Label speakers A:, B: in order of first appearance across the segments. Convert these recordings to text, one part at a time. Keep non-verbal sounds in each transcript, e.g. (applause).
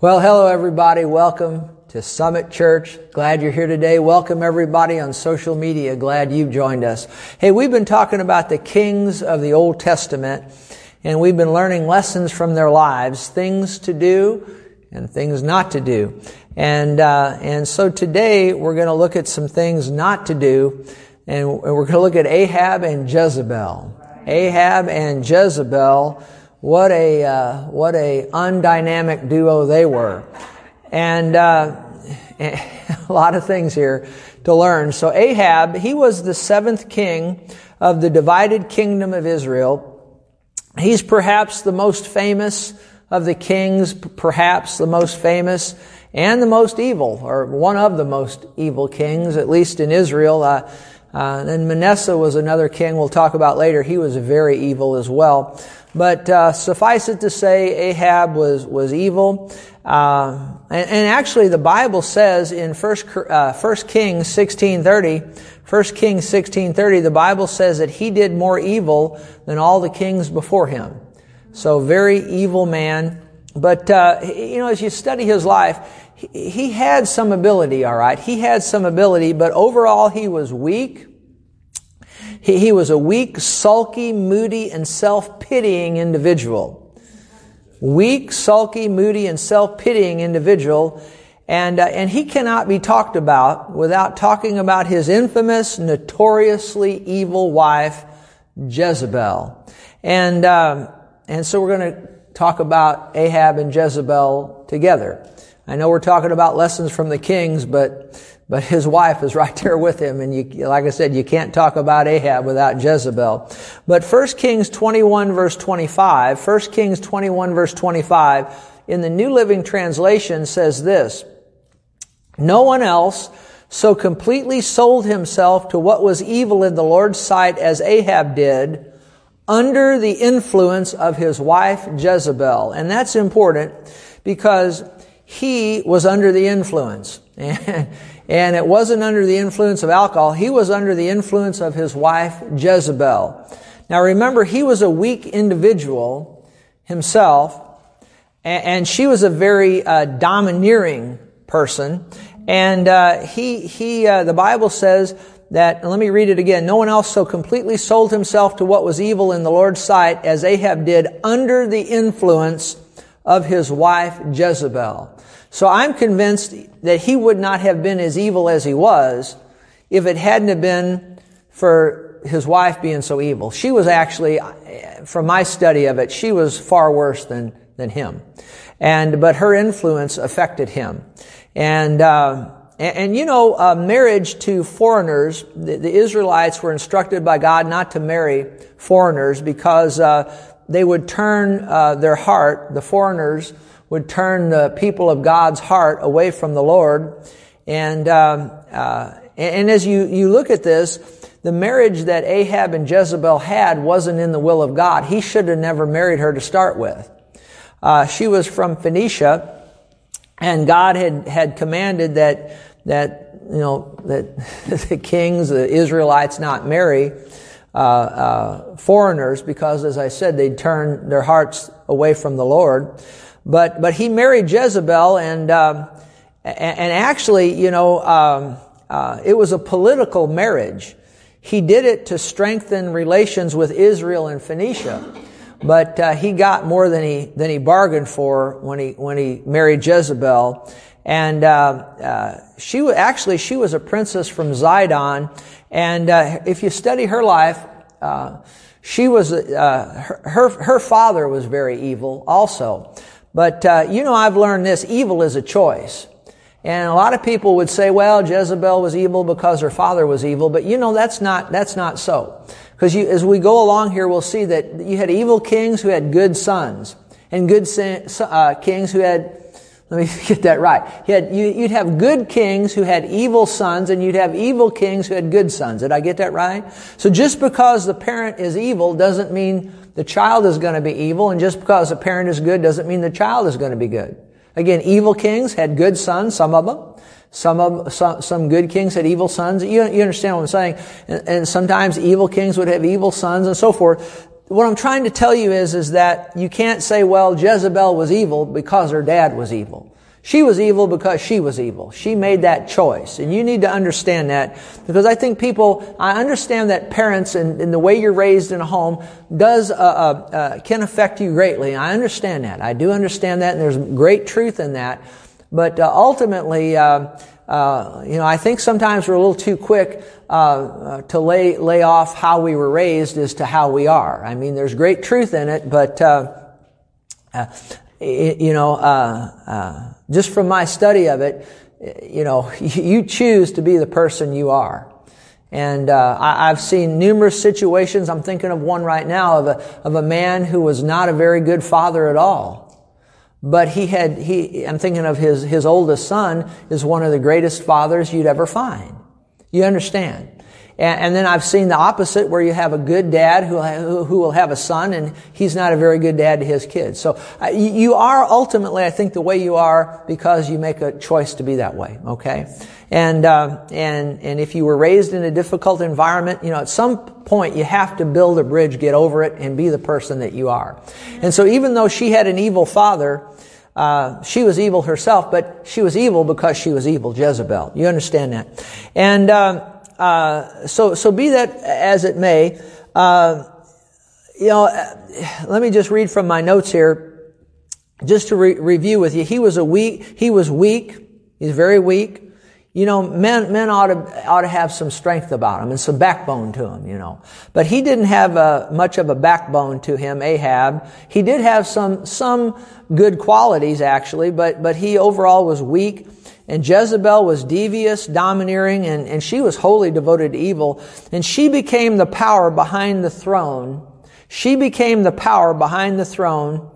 A: Well, hello everybody. Welcome to Summit Church. Glad you're here today. Welcome everybody on social media. Glad you've joined us. Hey, we've been talking about the kings of the Old Testament and we've been learning lessons from their lives, things to do and things not to do. And, uh, and so today we're going to look at some things not to do and we're going to look at Ahab and Jezebel. Ahab and Jezebel what a uh, what a undynamic duo they were, and uh, (laughs) a lot of things here to learn. So Ahab, he was the seventh king of the divided kingdom of Israel. He's perhaps the most famous of the kings, perhaps the most famous and the most evil, or one of the most evil kings, at least in Israel. Uh, uh, and Manasseh was another king we'll talk about later. He was very evil as well. But uh, suffice it to say, Ahab was was evil, uh, and, and, actually, the Bible says in First uh, First Kings sixteen thirty, First Kings sixteen thirty, the Bible says that he did more evil than all the kings before him. So, very evil man. But uh, you know, as you study his life, he, he had some ability. All right, he had some ability, but overall, he was weak. He, he was a weak, sulky, moody, and self-pitying individual. Weak, sulky, moody, and self-pitying individual. And, uh, and he cannot be talked about without talking about his infamous, notoriously evil wife, Jezebel. And, um, and so we're going to talk about Ahab and Jezebel together. I know we're talking about lessons from the kings, but but his wife is right there with him. And you, like I said, you can't talk about Ahab without Jezebel. But 1 Kings 21 verse 25, 1 Kings 21 verse 25, in the New Living Translation says this, No one else so completely sold himself to what was evil in the Lord's sight as Ahab did, under the influence of his wife Jezebel. And that's important because he was under the influence. (laughs) And it wasn't under the influence of alcohol. He was under the influence of his wife, Jezebel. Now remember, he was a weak individual himself, and she was a very uh, domineering person. And uh, he, he, uh, the Bible says that, let me read it again. No one else so completely sold himself to what was evil in the Lord's sight as Ahab did under the influence of his wife Jezebel. So I'm convinced that he would not have been as evil as he was if it hadn't have been for his wife being so evil. She was actually, from my study of it, she was far worse than, than him. And, but her influence affected him. And, uh, and, and, you know, uh, marriage to foreigners, the, the, Israelites were instructed by God not to marry foreigners because uh, they would turn uh, their heart, the foreigners, would turn the people of God's heart away from the Lord. And, um, uh, and as you, you look at this, the marriage that Ahab and Jezebel had wasn't in the will of God. He should have never married her to start with. Uh, she was from Phoenicia, and God had, had commanded that, that, you know, that (laughs) the kings, the Israelites not marry, uh, uh, foreigners because, as I said, they'd turn their hearts away from the Lord. But, but he married Jezebel and, um, and actually, you know, um, uh, it was a political marriage. He did it to strengthen relations with Israel and Phoenicia. But uh, he got more than he than he bargained for when he when he married Jezebel, and uh, uh she was actually she was a princess from Zidon, and uh, if you study her life, uh, she was her, her her father was very evil also. But, uh, you know, I've learned this evil is a choice. And a lot of people would say, well, Jezebel was evil because her father was evil. But, you know, that's not, that's not so. Because you as we go along here, we'll see that you had evil kings who had good sons. And good uh, kings who had, let me (laughs) get that right. You had, you, would have good kings who had evil sons, and you'd have evil kings who had good sons. Did I get that right? So just because the parent is evil doesn't mean the child is going to be evil, and just because a parent is good doesn't mean the child is going to be good. Again, evil kings had good sons, some of them. Some of some, some good kings had evil sons. You, you understand what I'm saying? And, and sometimes evil kings would have evil sons and so forth. what I'm trying to tell you is, is that you can't say, well, Jezebel was evil because her dad was evil. She was evil because she was evil. She made that choice. And you need to understand that because I think people, I understand that parents and, and the way you're raised in a home does, uh, uh, uh, can affect you greatly. I understand that. I do understand that and there's great truth in that. But uh, ultimately, uh, uh, you know, I think sometimes we're a little too quick uh, to lay lay off how we were raised as to how we are. I mean, there's great truth in it, but uh, uh you know, uh, just from my study of it, you know, (laughs) you choose to be the person you are. And I, have seen numerous situations. I'm thinking of one right now of a of a man who was not a very good father at all. But he had, he, I'm thinking of his, his oldest son is one of the greatest fathers you'd ever find. You understand? And, and then I've seen the opposite where you have a good dad who, who, will have a son and he's not a very good dad to his kids. So uh, you are ultimately, I think, the way you are because you make a choice to be that way. Okay? And, uh, and, and if you were raised in a difficult environment, you know, at some point you have to build a bridge, get over it, and be the person that you are. And so even though she had an evil father, uh, she was evil herself, but she was evil because she was evil, Jezebel. You understand that? And uh, uh, so, so be that as it may. Uh, you know, uh, let me just read from my notes here, just to re- review with you. He was a weak. He was weak. He's very weak. You know, men, men ought to, ought to have some strength about him and some backbone to him, you know. But he didn't have uh, much of a backbone to him, Ahab. He did have some, some good qualities, actually, but, but he overall was weak. And Jezebel was devious, domineering, and, and she was wholly devoted to evil. And she became the power behind the throne. She became the power behind the throne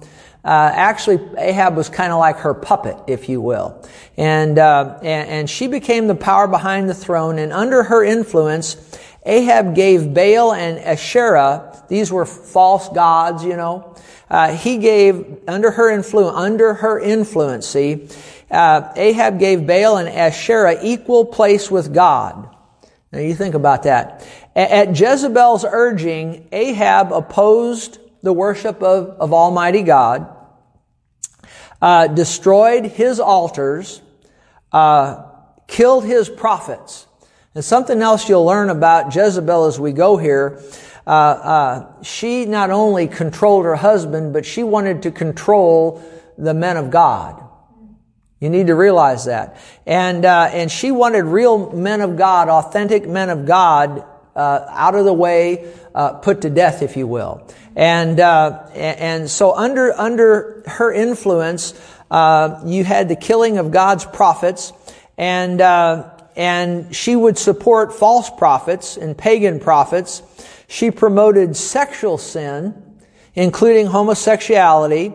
A: uh, actually, Ahab was kind of like her puppet, if you will. And, uh, and, and she became the power behind the throne, and under her influence, Ahab gave Baal and Asherah, these were false gods, you know. Uh, he gave, under her influence, under her influence, see, uh, Ahab gave Baal and Asherah equal place with God. Now you think about that. At Jezebel's urging, Ahab opposed the worship of, of Almighty God, uh, destroyed his altars, uh, killed his prophets. And something else you'll learn about Jezebel as we go here, uh, uh she not only controlled her husband, but she wanted to control the men of God. You need to realize that. And, uh, and she wanted real men of God, authentic men of God, uh, out of the way, uh, put to death, if you will. And uh, and so under under her influence, uh, you had the killing of God's prophets, and uh, and she would support false prophets and pagan prophets. She promoted sexual sin, including homosexuality.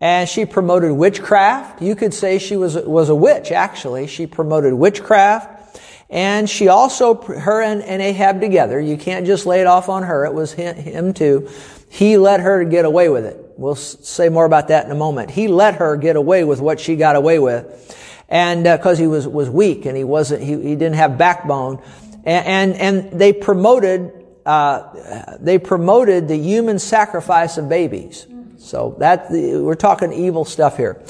A: And she promoted witchcraft. You could say she was, was a witch, actually. She promoted witchcraft. And she also, her and, and Ahab together, you can't just lay it off on her, it was him, him too. He let her get away with it. We'll say more about that in a moment. He let her get away with what she got away with. And because uh, he was, was weak and he wasn't, he, he didn't have backbone. And, and, and they promoted, uh, they promoted the human sacrifice of babies. So that we're talking evil stuff here,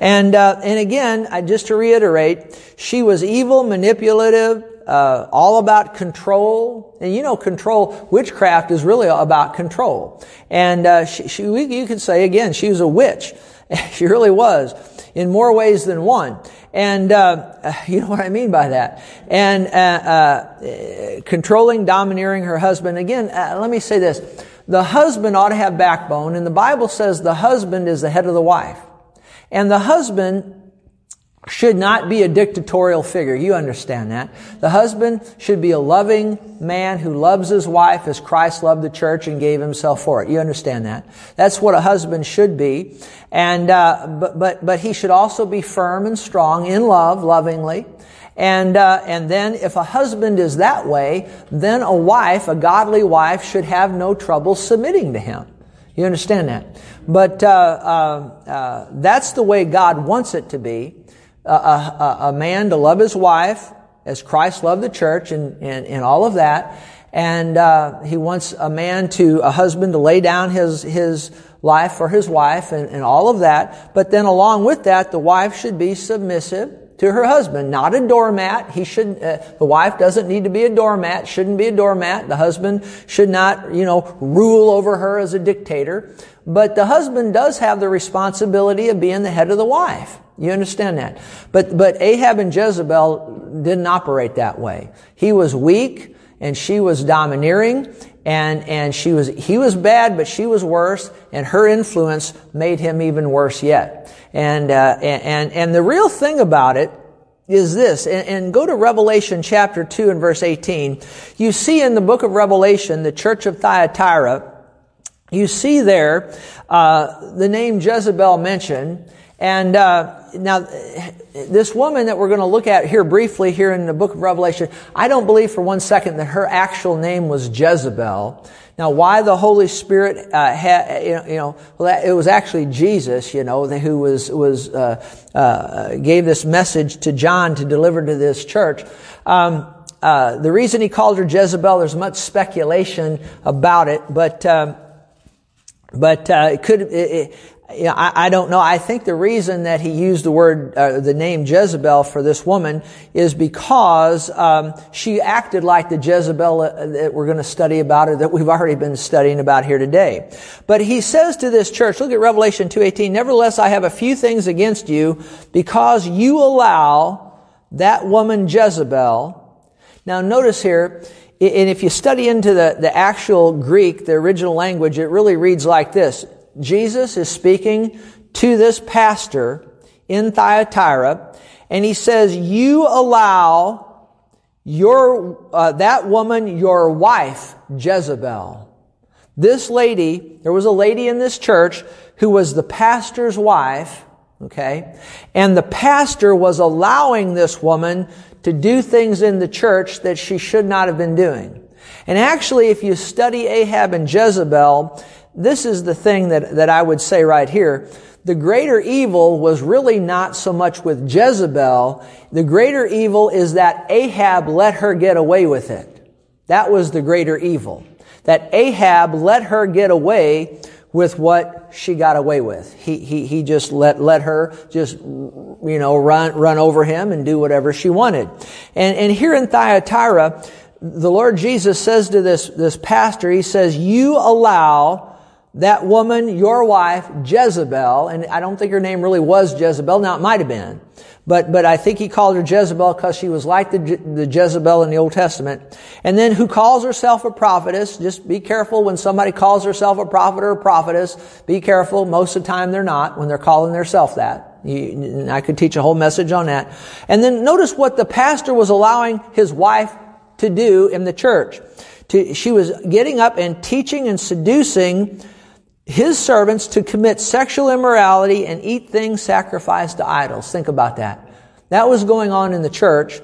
A: and uh, and again, just to reiterate, she was evil, manipulative, uh, all about control. And you know, control. Witchcraft is really about control. And uh, she, she, you could say again, she was a witch. (laughs) she really was in more ways than one. And uh, (laughs) you know what I mean by that. And uh, uh, controlling, domineering her husband. Again, uh, let me say this the husband ought to have backbone, and the Bible says the husband is the head of the wife. And the husband should not be a dictatorial figure. You understand that. The husband should be a loving man who loves his wife as Christ loved the church and gave himself for it. You understand that. That's what a husband should be. And, uh, but, but, but he should also be firm and strong in love, lovingly. And, uh, and then if a husband is that way, then a wife, a godly wife, should have no trouble submitting to him. You understand that? But uh, uh, uh that's the way God wants it to be. A, a, a, man to love his wife as Christ loved the church and, and, and all of that. and uh, he wants a man to a husband to lay down his his life for his wife and, and all of that. But then along with that, the wife should be submissive to her husband, not a doormat. He should, uh, the wife doesn't need to be a doormat, shouldn't be a doormat. The husband should not, you know, rule over her as a dictator. But the husband does have the responsibility of being the head of the wife. You understand that? But, but Ahab and Jezebel didn't operate that way. He was weak and she was domineering and, and she was, he was bad, but she was worse, and her influence made him even worse yet. And, uh, and, and the real thing about it is this, and, and, go to Revelation chapter 2 and verse 18. You see in the book of Revelation, the church of Thyatira, you see there, uh, the name Jezebel mentioned, and uh, now, this woman that we're going to look at here briefly here in the book of Revelation, I don't believe for one second that her actual name was Jezebel. Now, why the Holy Spirit uh, had, you know, well, it was actually Jesus, you know, who was was uh, uh, gave this message to John to deliver to this church. Um, uh, the reason he called her Jezebel, there's much speculation about it, but. Um, but uh, it could it, you know, I, I, don't know. I think the reason that he used the word, uh, the name Jezebel for this woman is because um, she acted like the Jezebel that we're going to study about, or that we've already been studying about here today. But he says to this church, look at Revelation 2.18, Nevertheless, I have a few things against you, because you allow that woman Jezebel. Now notice here, and if you study into the, the actual Greek, the original language, it really reads like this. Jesus is speaking to this pastor in Thyatira, and he says, "You allow your uh, that woman, your wife, Jezebel." This lady, there was a lady in this church who was the pastor's wife, okay, and the pastor was allowing this woman to do things in the church that she should not have been doing. And actually, if you study Ahab and Jezebel, this is the thing that, that I would say right here. The greater evil was really not so much with Jezebel. The greater evil is that Ahab let her get away with it. That was the greater evil. That Ahab let her get away with what she got away with. He, he, he just let, let her just, you know, run, run over him and do whatever she wanted. And, and here in Thyatira, the Lord Jesus says to this, this pastor, he says, you allow that woman, your wife, Jezebel, and I don't think her name really was Jezebel. Now it might have been, but but I think he called her Jezebel because she was like the the Jezebel in the Old Testament. And then who calls herself a prophetess? Just be careful when somebody calls herself a prophet or a prophetess. Be careful. Most of the time they're not when they're calling themselves that. You, I could teach a whole message on that. And then notice what the pastor was allowing his wife to do in the church. To, she was getting up and teaching and seducing his servants to commit sexual immorality and eat things sacrificed to idols. Think about that. That was going on in the church.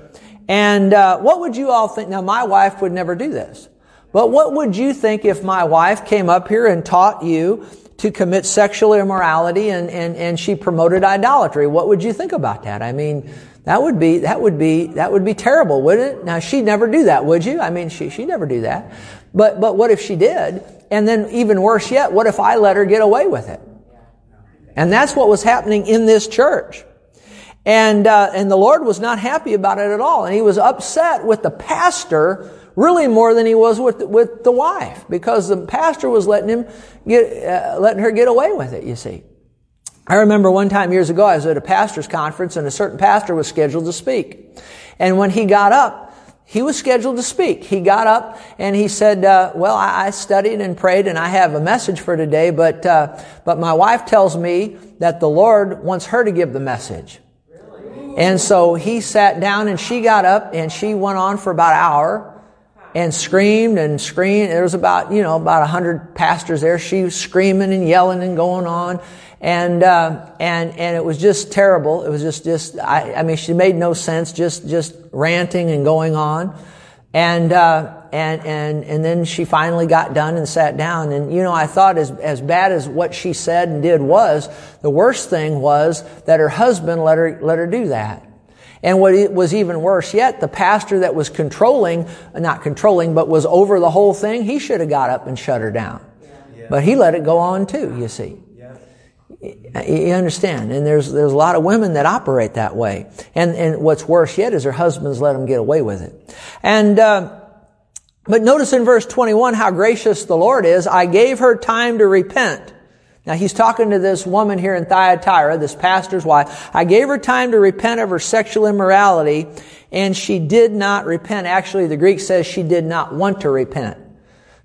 A: And uh, what would you all think? Now, my wife would never do this. But what would you think if my wife came up here and taught you to commit sexual immorality and, and, and she promoted idolatry? What would you think about that? I mean, that would be, that would be, that would be terrible, wouldn't it? Now, she'd never do that, would you? I mean, she, she'd never do that. But, but what if she did? And then even worse yet, what if I let her get away with it? And that's what was happening in this church. And, uh, and the Lord was not happy about it at all. And he was upset with the pastor really more than he was with, with the wife because the pastor was letting him get, uh, letting her get away with it, you see. I remember one time years ago, I was at a pastor's conference and a certain pastor was scheduled to speak. And when he got up, he was scheduled to speak. He got up and he said, uh, "Well, I, I, studied and prayed, and I have a message for today, but uh, but my wife tells me that the Lord wants her to give the message." And so he sat down and she got up and she went on for about an hour and screamed and screamed. There was about, you know, about a hundred pastors there. She was screaming and yelling and going on and uh, and and it was just terrible. It was just just I, I, mean she made no sense, just just ranting and going on, and uh, and and and then she finally got done and sat down. And you know I thought as as bad as what she said and did was, the worst thing was that her husband let her let her do that. And what was even worse yet, the pastor that was controlling, not controlling, but was over the whole thing, he should have got up and shut her down. Yeah. But he let it go on too, you see. You understand? And there's, there's a lot of women that operate that way. And, and what's worse yet is their husbands let them get away with it. And, uh, but notice in verse 21 how gracious the Lord is. I gave her time to repent. Now he's talking to this woman here in Thyatira, this pastor's wife. I gave her time to repent of her sexual immorality and she did not repent. Actually, the Greek says she did not want to repent.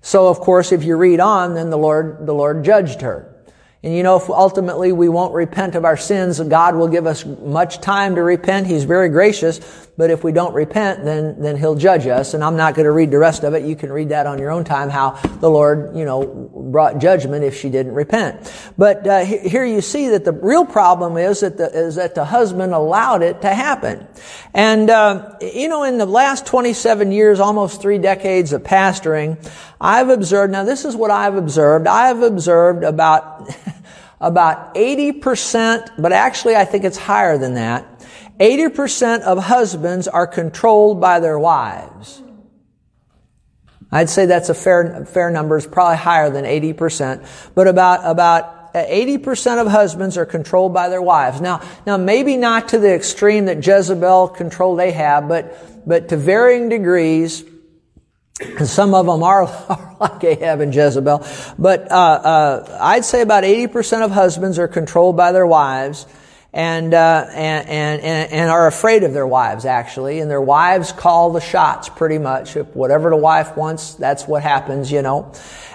A: So of course, if you read on, then the Lord, the Lord judged her. And you know, if ultimately we won't repent of our sins, God will give us much time to repent. He's very gracious. But if we don't repent, then, then He'll judge us. And I'm not going to read the rest of it. You can read that on your own time, how the Lord, you know, brought judgment if she didn't repent. But uh, here you see that the real problem is that the, is that the husband allowed it to happen. And, uh, you know, in the last 27 years, almost three decades of pastoring, I've observed, now this is what I've observed. I've observed about, (laughs) about 80%, but actually I think it's higher than that. 80% of husbands are controlled by their wives. I'd say that's a fair, fair number. It's probably higher than 80%, but about, about 80% of husbands are controlled by their wives. Now, now maybe not to the extreme that Jezebel controlled Ahab, but, but to varying degrees, and some of them are, (laughs) are like Ahab and Jezebel. But uh, uh, I'd say about 80% of husbands are controlled by their wives and, uh, and, and, and, are afraid of their wives, actually. And their wives call the shots, pretty much. If whatever the wife wants, that's what happens, you know.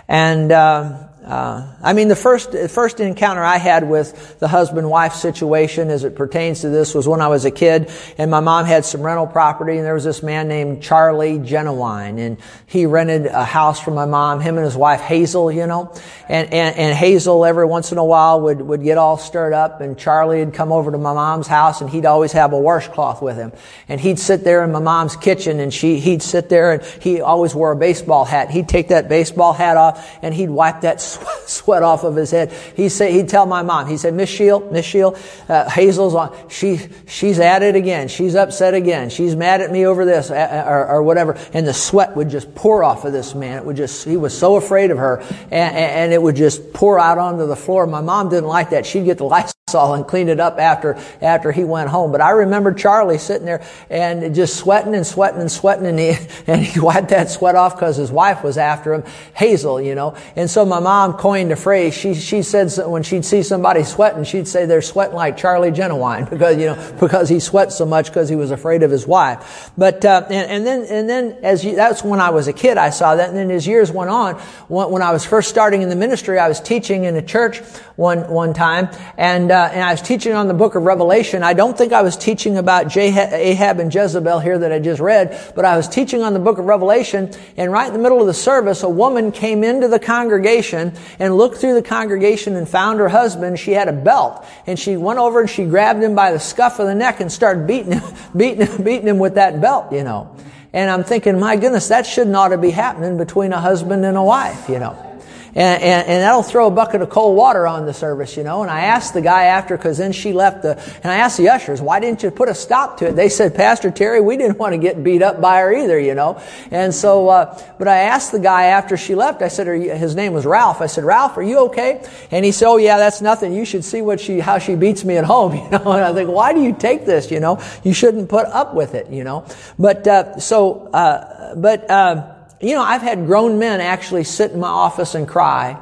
A: And uh, uh, I mean, the first first encounter I had with the husband-wife situation, as it pertains to this, was when I was a kid, and my mom had some rental property, and there was this man named Charlie Genowine, and he rented a house from my mom. Him and his wife Hazel, you know, and and, and Hazel every once in a while would would get all stirred up, and Charlie would come over to my mom's house, and he'd always have a washcloth with him, and he'd sit there in my mom's kitchen, and she he'd sit there, and he always wore a baseball hat. He'd take that baseball hat off, and he'd wipe that (laughs) sweat off of his head. He said, he'd tell my mom, he said, Miss Shield, Miss Shield, uh, Hazel's on, she, she's at it again. She's upset again. She's mad at me over this, uh, uh, or, or whatever. And the sweat would just pour off of this man. It would just, he was so afraid of her, and, and it would just pour out onto the floor. My mom didn't like that. She'd get the And cleaned it up after, after he went home. But I remember Charlie sitting there and just sweating and sweating and sweating, and he, (laughs) and he wiped that sweat off because his wife was after him, Hazel, you know. And so my mom coined a phrase. She, she said when she'd see somebody sweating, she'd say they're sweating like Charlie Genuine (laughs) because, you know, because he sweat so much because he was afraid of his wife. But, uh, and, and, then, and then as you, that's when I was a kid, I saw that. And then as years went on, when, when I was first starting in the ministry, I was teaching in a church one, one time and, uh, Uh, and I was teaching on the book of Revelation. I don't think I was teaching about Ahab and Jezebel here that I just read, but I was teaching on the book of Revelation and right in the middle of the service, a woman came into the congregation and looked through the congregation and found her husband. She had a belt and she went over and she grabbed him by the scuff of the neck and started beating him, (laughs) beating him, beating him with that belt, you know. And I'm thinking, my goodness, that shouldn't ought to be happening between a husband and a wife, you know. And, and, and, that'll throw a bucket of cold water on the service, you know. And I asked the guy after, because then she left the, and I asked the ushers, why didn't you put a stop to it? They said, Pastor Terry, we didn't want to get beat up by her either, you know. And so, uh, but I asked the guy after she left, I said, his name was Ralph. I said, Ralph, are you okay? And he said, oh yeah, that's nothing. You should see what she, how she beats me at home, (laughs) you know. And I think, why do you take this, you know? You shouldn't put up with it, you know. But, uh, so, uh, but, uh, you know, I've had grown men actually sit in my office and cry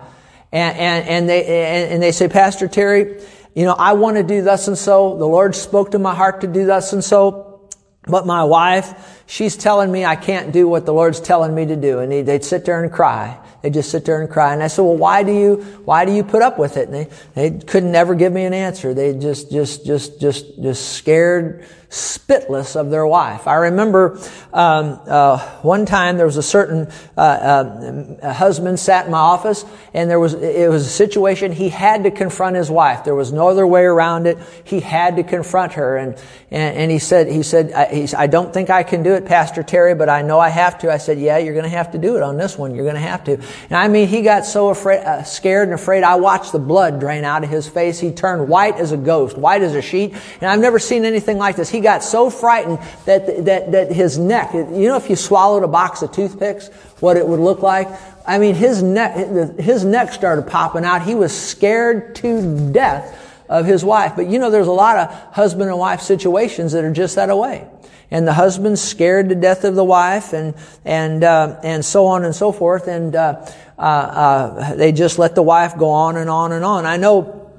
A: and, and, and they, and, and they say, Pastor Terry, you know, I want to do thus and so. The Lord spoke to my heart to do thus and so. But my wife, she's telling me I can't do what the Lord's telling me to do. And they'd sit there and cry. They'd just sit there and cry. And I said, well, why do you, why do you put up with it? And they, they couldn't never give me an answer. They just, just, just, just, just scared spitless of their wife. I remember um, uh, one time there was a certain uh, uh, husband sat in my office, and there was it was a situation he had to confront his wife. There was no other way around it. He had to confront her, and and, and he said he said I, I don't think I can do it, Pastor Terry, but I know I have to. I said, yeah, you're going to have to do it on this one. You're going to have to. And I mean, he got so afraid, uh, scared and afraid. I watched the blood drain out of his face. He turned white as a ghost, white as a sheet. And I've never seen anything like this. He got so frightened that, that, that his neck, you know, if you swallowed a box of toothpicks, what it would look like? I mean, his neck, his neck started popping out. He was scared to death of his wife. But you know, there's a lot of husband and wife situations that are just that way. And the husband's scared to death of the wife and, and, uh, and so on and so forth. And, uh, uh, uh they just let the wife go on and on and on. I know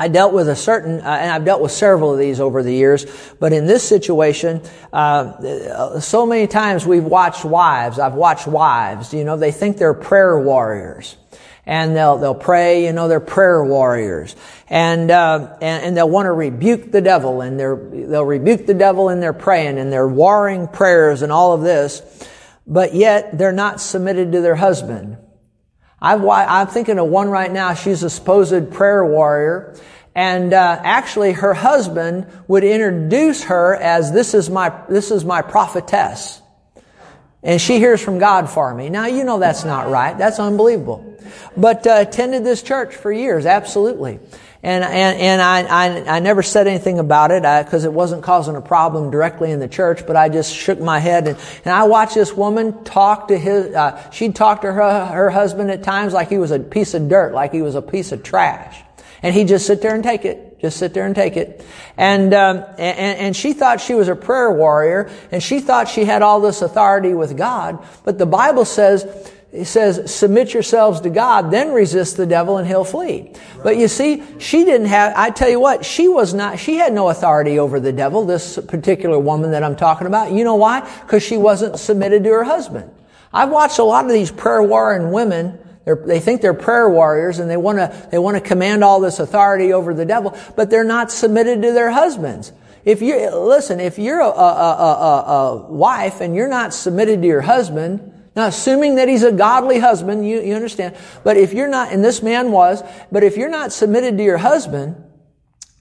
A: I dealt with a certain, uh, and I've dealt with several of these over the years, but in this situation, uh, so many times we've watched wives. I've watched wives. You know, they think they're prayer warriors, and they'll they'll pray. You know, they're prayer warriors, and uh, and, and, they'll want to rebuke the devil, and they're they'll rebuke the devil in their praying and their warring prayers and all of this, but yet they're not submitted to their husband. I've, I'm thinking of one right now. She's a supposed prayer warrior. And uh, actually, her husband would introduce her as this is my this is my prophetess, and she hears from God for me. Now you know that's not right. That's unbelievable. But uh, attended this church for years, absolutely. And, and, and I, I, I never said anything about it because it wasn't causing a problem directly in the church, but I just shook my head. And, and I watched this woman talk to his, uh, she'd talk to her, her husband at times like he was a piece of dirt, like he was a piece of trash. And he'd just sit there and take it. Just sit there and take it. And, um, and, and she thought she was a prayer warrior, and she thought she had all this authority with God. But the Bible says he says, submit yourselves to God, then resist the devil and he'll flee. But you see, she didn't have, I tell you what, she was not, she had no authority over the devil, this particular woman that I'm talking about. You know why? Because she wasn't submitted to her husband. I've watched a lot of these prayer warring women, they think they're prayer warriors and they want to, they want to command all this authority over the devil, but they're not submitted to their husbands. If you, listen, if you're a, a, a, a wife and you're not submitted to your husband, now, assuming that he's a godly husband, you, you understand. But if you're not, and this man was, but if you're not submitted to your husband,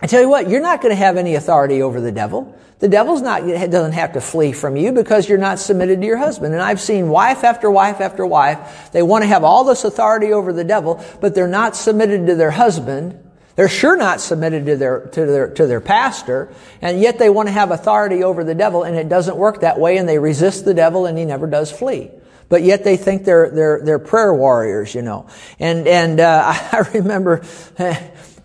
A: I tell you what, you're not going to have any authority over the devil. The devil's not, doesn't have to flee from you because you're not submitted to your husband. And I've seen wife after wife after wife, they want to have all this authority over the devil, but they're not submitted to their husband. They're sure not submitted to their, to their, to their pastor, and yet they want to have authority over the devil, and it doesn't work that way, and they resist the devil, and he never does flee but yet they think they're they're they're prayer warriors, you know. And and uh, (laughs) I remember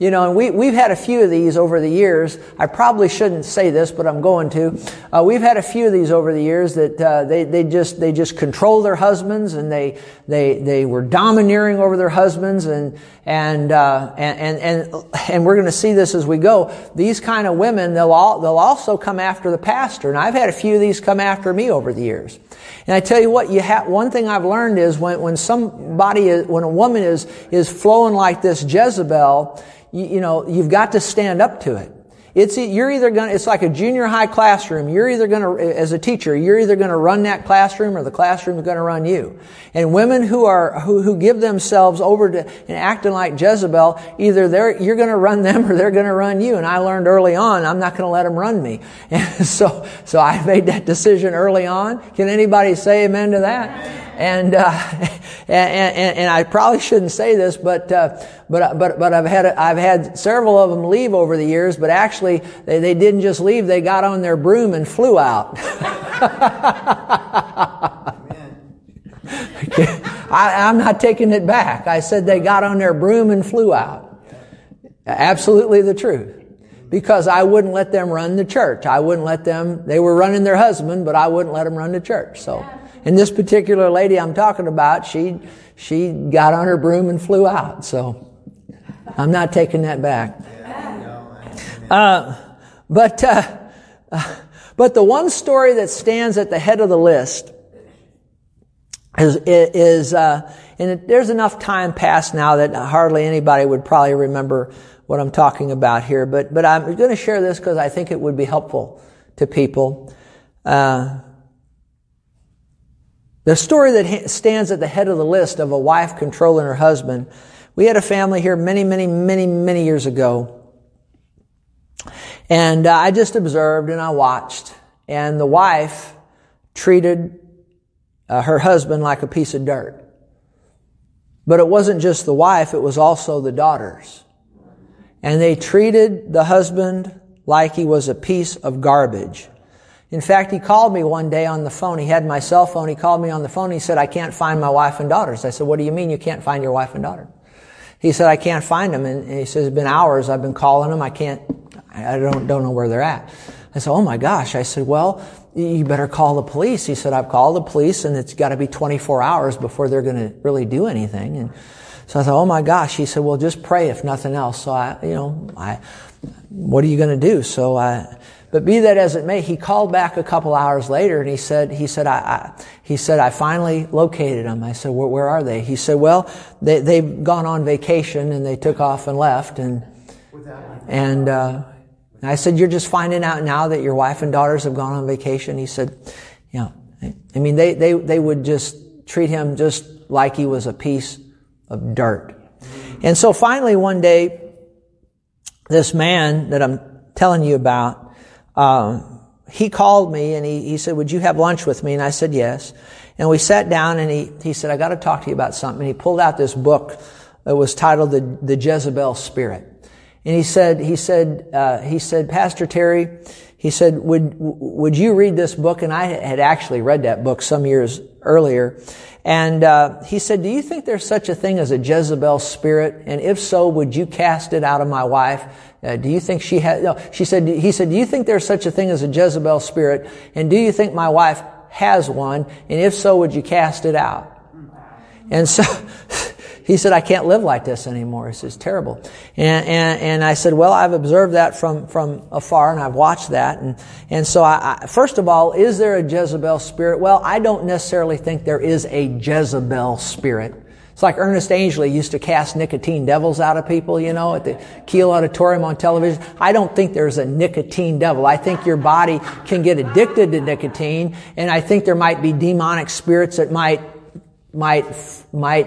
A: you know, and we, we've had a few of these over the years. I probably shouldn't say this, but I'm going to. Uh, we've had a few of these over the years that uh, they, they just they just control their husbands and they they they were domineering over their husbands and and uh, and, and and and we're going to see this as we go. These kind of women they'll all they'll also come after the pastor, and I've had a few of these come after me over the years. And I tell you what, you have one thing I've learned is when when somebody is, when a woman is is flowing like this Jezebel you, you know, you've got to stand up to it. It's, you're either going to, it's like a junior high classroom. You're either going to, as a teacher, you're either going to run that classroom or the classroom is going to run you. And women who are, who, who give themselves over to, and acting like Jezebel, either they're, you're going to run them or they're going to run you. And I learned early on, I'm not going to let them run me. (laughs) And so, so I made that decision early on. Can anybody say amen to that? And, uh, (laughs) and, and, and, I probably shouldn't say this, but, uh, but, but, but I've had, I've had several of them leave over the years, but actually they, they didn't just leave, they got on their broom and flew out. (laughs) I, I'm not taking it back. I said they got on their broom and flew out. Absolutely the truth because I wouldn't let them run the church. I wouldn't let them, they were running their husband, but I wouldn't let them run the church. So, and this particular lady I'm talking about, she, she got on her broom and flew out. So I'm not taking that back. Uh, but, uh, (laughs) but the one story that stands at the head of the list is, is uh, and there's enough time passed now that hardly anybody would probably remember what I'm talking about here. But, but I'm going to share this because I think it would be helpful to people. Uh, the story that stands at the head of the list of a wife controlling her husband. We had a family here many, many, many, many years ago. And uh, I just observed and I watched. And the wife treated uh, her husband like a piece of dirt. But it wasn't just the wife, it was also the daughters. And they treated the husband like he was a piece of garbage. In fact, he called me one day on the phone. He had my cell phone. He called me on the phone. He said, I can't find my wife and daughters. I said, what do you mean you can't find your wife and daughter? He said, I can't find them. And he says, it's been hours. I've been calling them. I can't, I don't, don't know where they're at. I said, oh my gosh. I said, well, you better call the police. He said, I've called the police and it's got to be 24 hours before they're going to really do anything. And so I thought, oh my gosh. He said, well, just pray if nothing else. So I, you know, I, what are you going to do? So I, but be that as it may, he called back a couple hours later and he said, he said, I, I he said, I finally located them. I said, where, where are they? He said, well, they, they've gone on vacation and they took off and left and, and, uh, I said, you're just finding out now that your wife and daughters have gone on vacation? He said, yeah. I mean, they, they, they would just treat him just like he was a piece of dirt. And so finally one day, this man that I'm telling you about, um, he called me and he, he said, would you have lunch with me? And I said, yes. And we sat down and he, he said, I got to talk to you about something. And he pulled out this book that was titled The, the Jezebel Spirit. And he said, he said, uh, he said, Pastor Terry, he said, would, would you read this book? And I had actually read that book some years earlier. And, uh, he said, do you think there's such a thing as a Jezebel spirit? And if so, would you cast it out of my wife? Uh, do you think she has, no, she said, he said, do you think there's such a thing as a Jezebel spirit? And do you think my wife has one? And if so, would you cast it out? And so, (laughs) he said, I can't live like this anymore. This is terrible. And, and, and I said, well, I've observed that from, from afar and I've watched that. And, and so I, I, first of all, is there a Jezebel spirit? Well, I don't necessarily think there is a Jezebel spirit. It's like Ernest Angley used to cast nicotine devils out of people, you know, at the Kiel Auditorium on television. I don't think there's a nicotine devil. I think your body can get addicted to nicotine, and I think there might be demonic spirits that might, might, might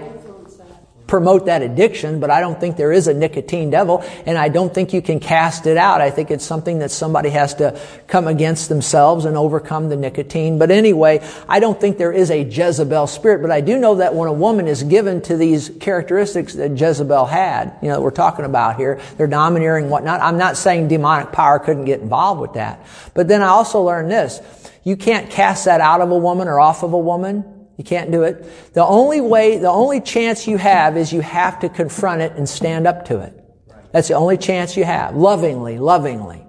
A: promote that addiction, but I don't think there is a nicotine devil, and I don't think you can cast it out. I think it's something that somebody has to come against themselves and overcome the nicotine. But anyway, I don't think there is a Jezebel spirit, but I do know that when a woman is given to these characteristics that Jezebel had, you know, that we're talking about here, they're domineering, whatnot. I'm not saying demonic power couldn't get involved with that. But then I also learned this. You can't cast that out of a woman or off of a woman. You can't do it. The only way, the only chance you have is you have to confront it and stand up to it. That's the only chance you have. Lovingly, lovingly.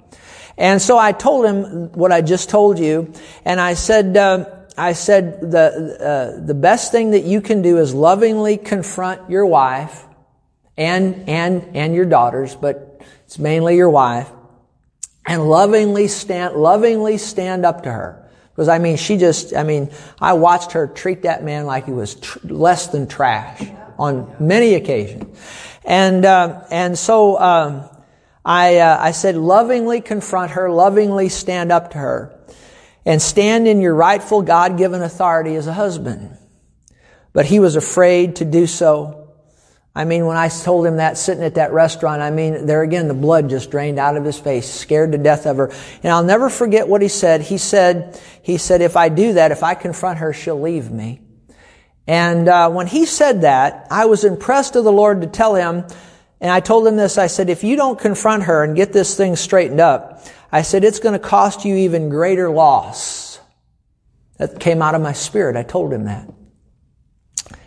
A: And so I told him what I just told you, and I said, uh, I said the uh, the best thing that you can do is lovingly confront your wife and and and your daughters, but it's mainly your wife, and lovingly stand lovingly stand up to her. Because I mean, she just, I mean, I watched her treat that man like he was tr- less than trash on many occasions. And, uh, and so, um, I, uh, I said, lovingly confront her, lovingly stand up to her, and stand in your rightful God-given authority as a husband. But he was afraid to do so I mean, when I told him that sitting at that restaurant, I mean, there again, the blood just drained out of his face, scared to death of her. And I'll never forget what he said. He said, he said, if I do that, if I confront her, she'll leave me. And uh, when he said that, I was impressed of the Lord to tell him, and I told him this, I said, if you don't confront her and get this thing straightened up, I said, it's going to cost you even greater loss. That came out of my spirit. I told him that.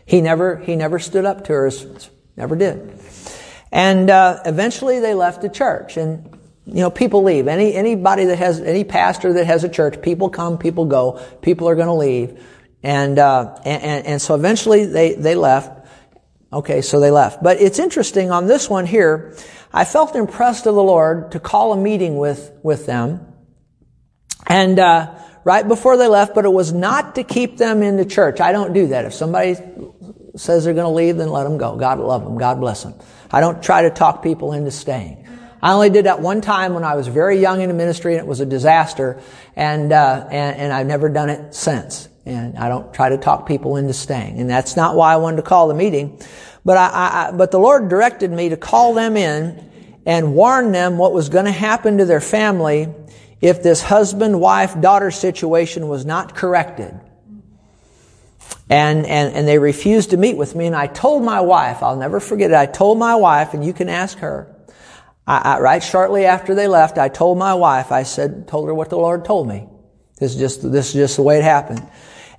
A: He never, he never stood up to her as Never did. And uh, eventually they left the church. And, you know, people leave. Any, anybody that has, any pastor that has a church, people come, people go, people are going to leave. And, uh, and, and so eventually they, they left. Okay, so they left. But it's interesting on this one here, I felt impressed of the Lord to call a meeting with, with them. And, uh, right before they left, but it was not to keep them in the church. I don't do that. If somebody says they're going to leave, then let them go. God love them. God bless them. I don't try to talk people into staying. I only did that one time when I was very young in the ministry and it was a disaster and, uh, and, and I've never done it since. And I don't try to talk people into staying. And that's not why I wanted to call the meeting. But I, I but the Lord directed me to call them in and warn them what was going to happen to their family if this husband, wife, daughter situation was not corrected. And, and, and they refused to meet with me. And I told my wife, I'll never forget it. I told my wife, and you can ask her, I, I, right shortly after they left, I told my wife, I said, told her what the Lord told me. This is just, this is just the way it happened.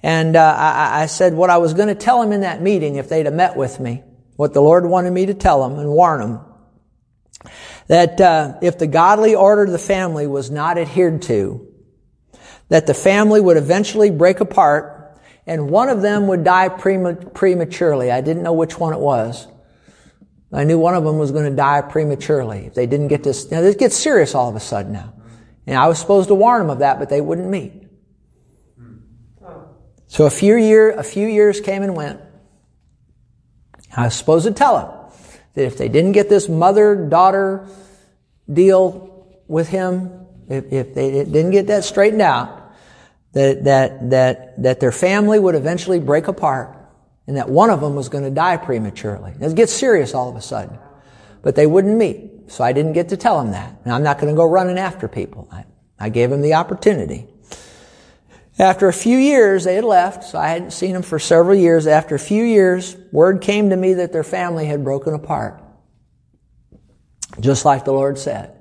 A: And uh, I, I, said what I was going to tell them in that meeting if they'd have met with me, what the Lord wanted me to tell them and warn them. That uh, if the godly order of the family was not adhered to, that the family would eventually break apart and one of them would die prematurely. I didn't know which one it was. I knew one of them was going to die prematurely if they didn't get this. Now, this gets serious all of a sudden now. And I was supposed to warn them of that, but they wouldn't meet. So a few year, a few years came and went. I was supposed to tell them that if they didn't get this mother-daughter deal with him, if, if they didn't get that straightened out, that, that, that, that their family would eventually break apart and that one of them was going to die prematurely. It gets serious all of a sudden. But they wouldn't meet. So I didn't get to tell them that. And I'm not going to go running after people. I, I gave them the opportunity. After a few years, they had left, so I hadn't seen them for several years. After a few years, word came to me that their family had broken apart. Just like the Lord said.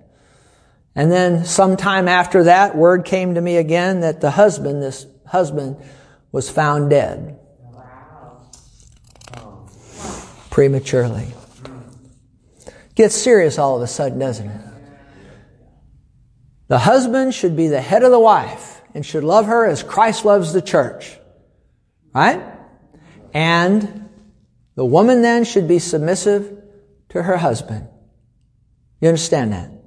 A: And then sometime after that, word came to me again that the husband, this husband, was found dead. Prematurely. Gets serious all of a sudden, doesn't it? The husband should be the head of the wife and should love her as Christ loves the church. Right? And the woman then should be submissive to her husband. You understand that?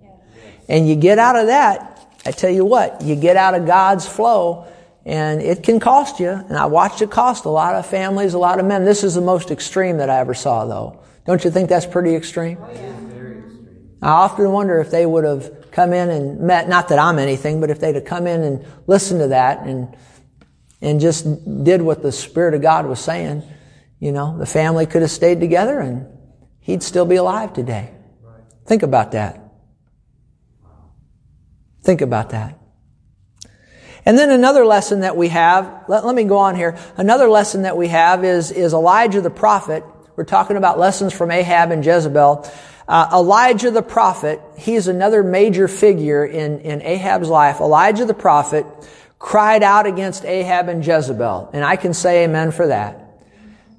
A: And you get out of that, I tell you what, you get out of God's flow and it can cost you. And I watched it cost a lot of families, a lot of men. This is the most extreme that I ever saw though. Don't you think that's pretty oh, extreme? I often wonder if they would have come in and met, not that I'm anything, but if they'd have come in and listened to that and, and just did what the Spirit of God was saying, you know, the family could have stayed together and he'd still be alive today. Think about that. Think about that. And then another lesson that we have, let, let, me go on here. Another lesson that we have is, is Elijah the prophet. We're talking about lessons from Ahab and Jezebel. Uh, Elijah the prophet, he's another major figure in, in Ahab's life. Elijah the prophet cried out against Ahab and Jezebel. And I can say amen for that.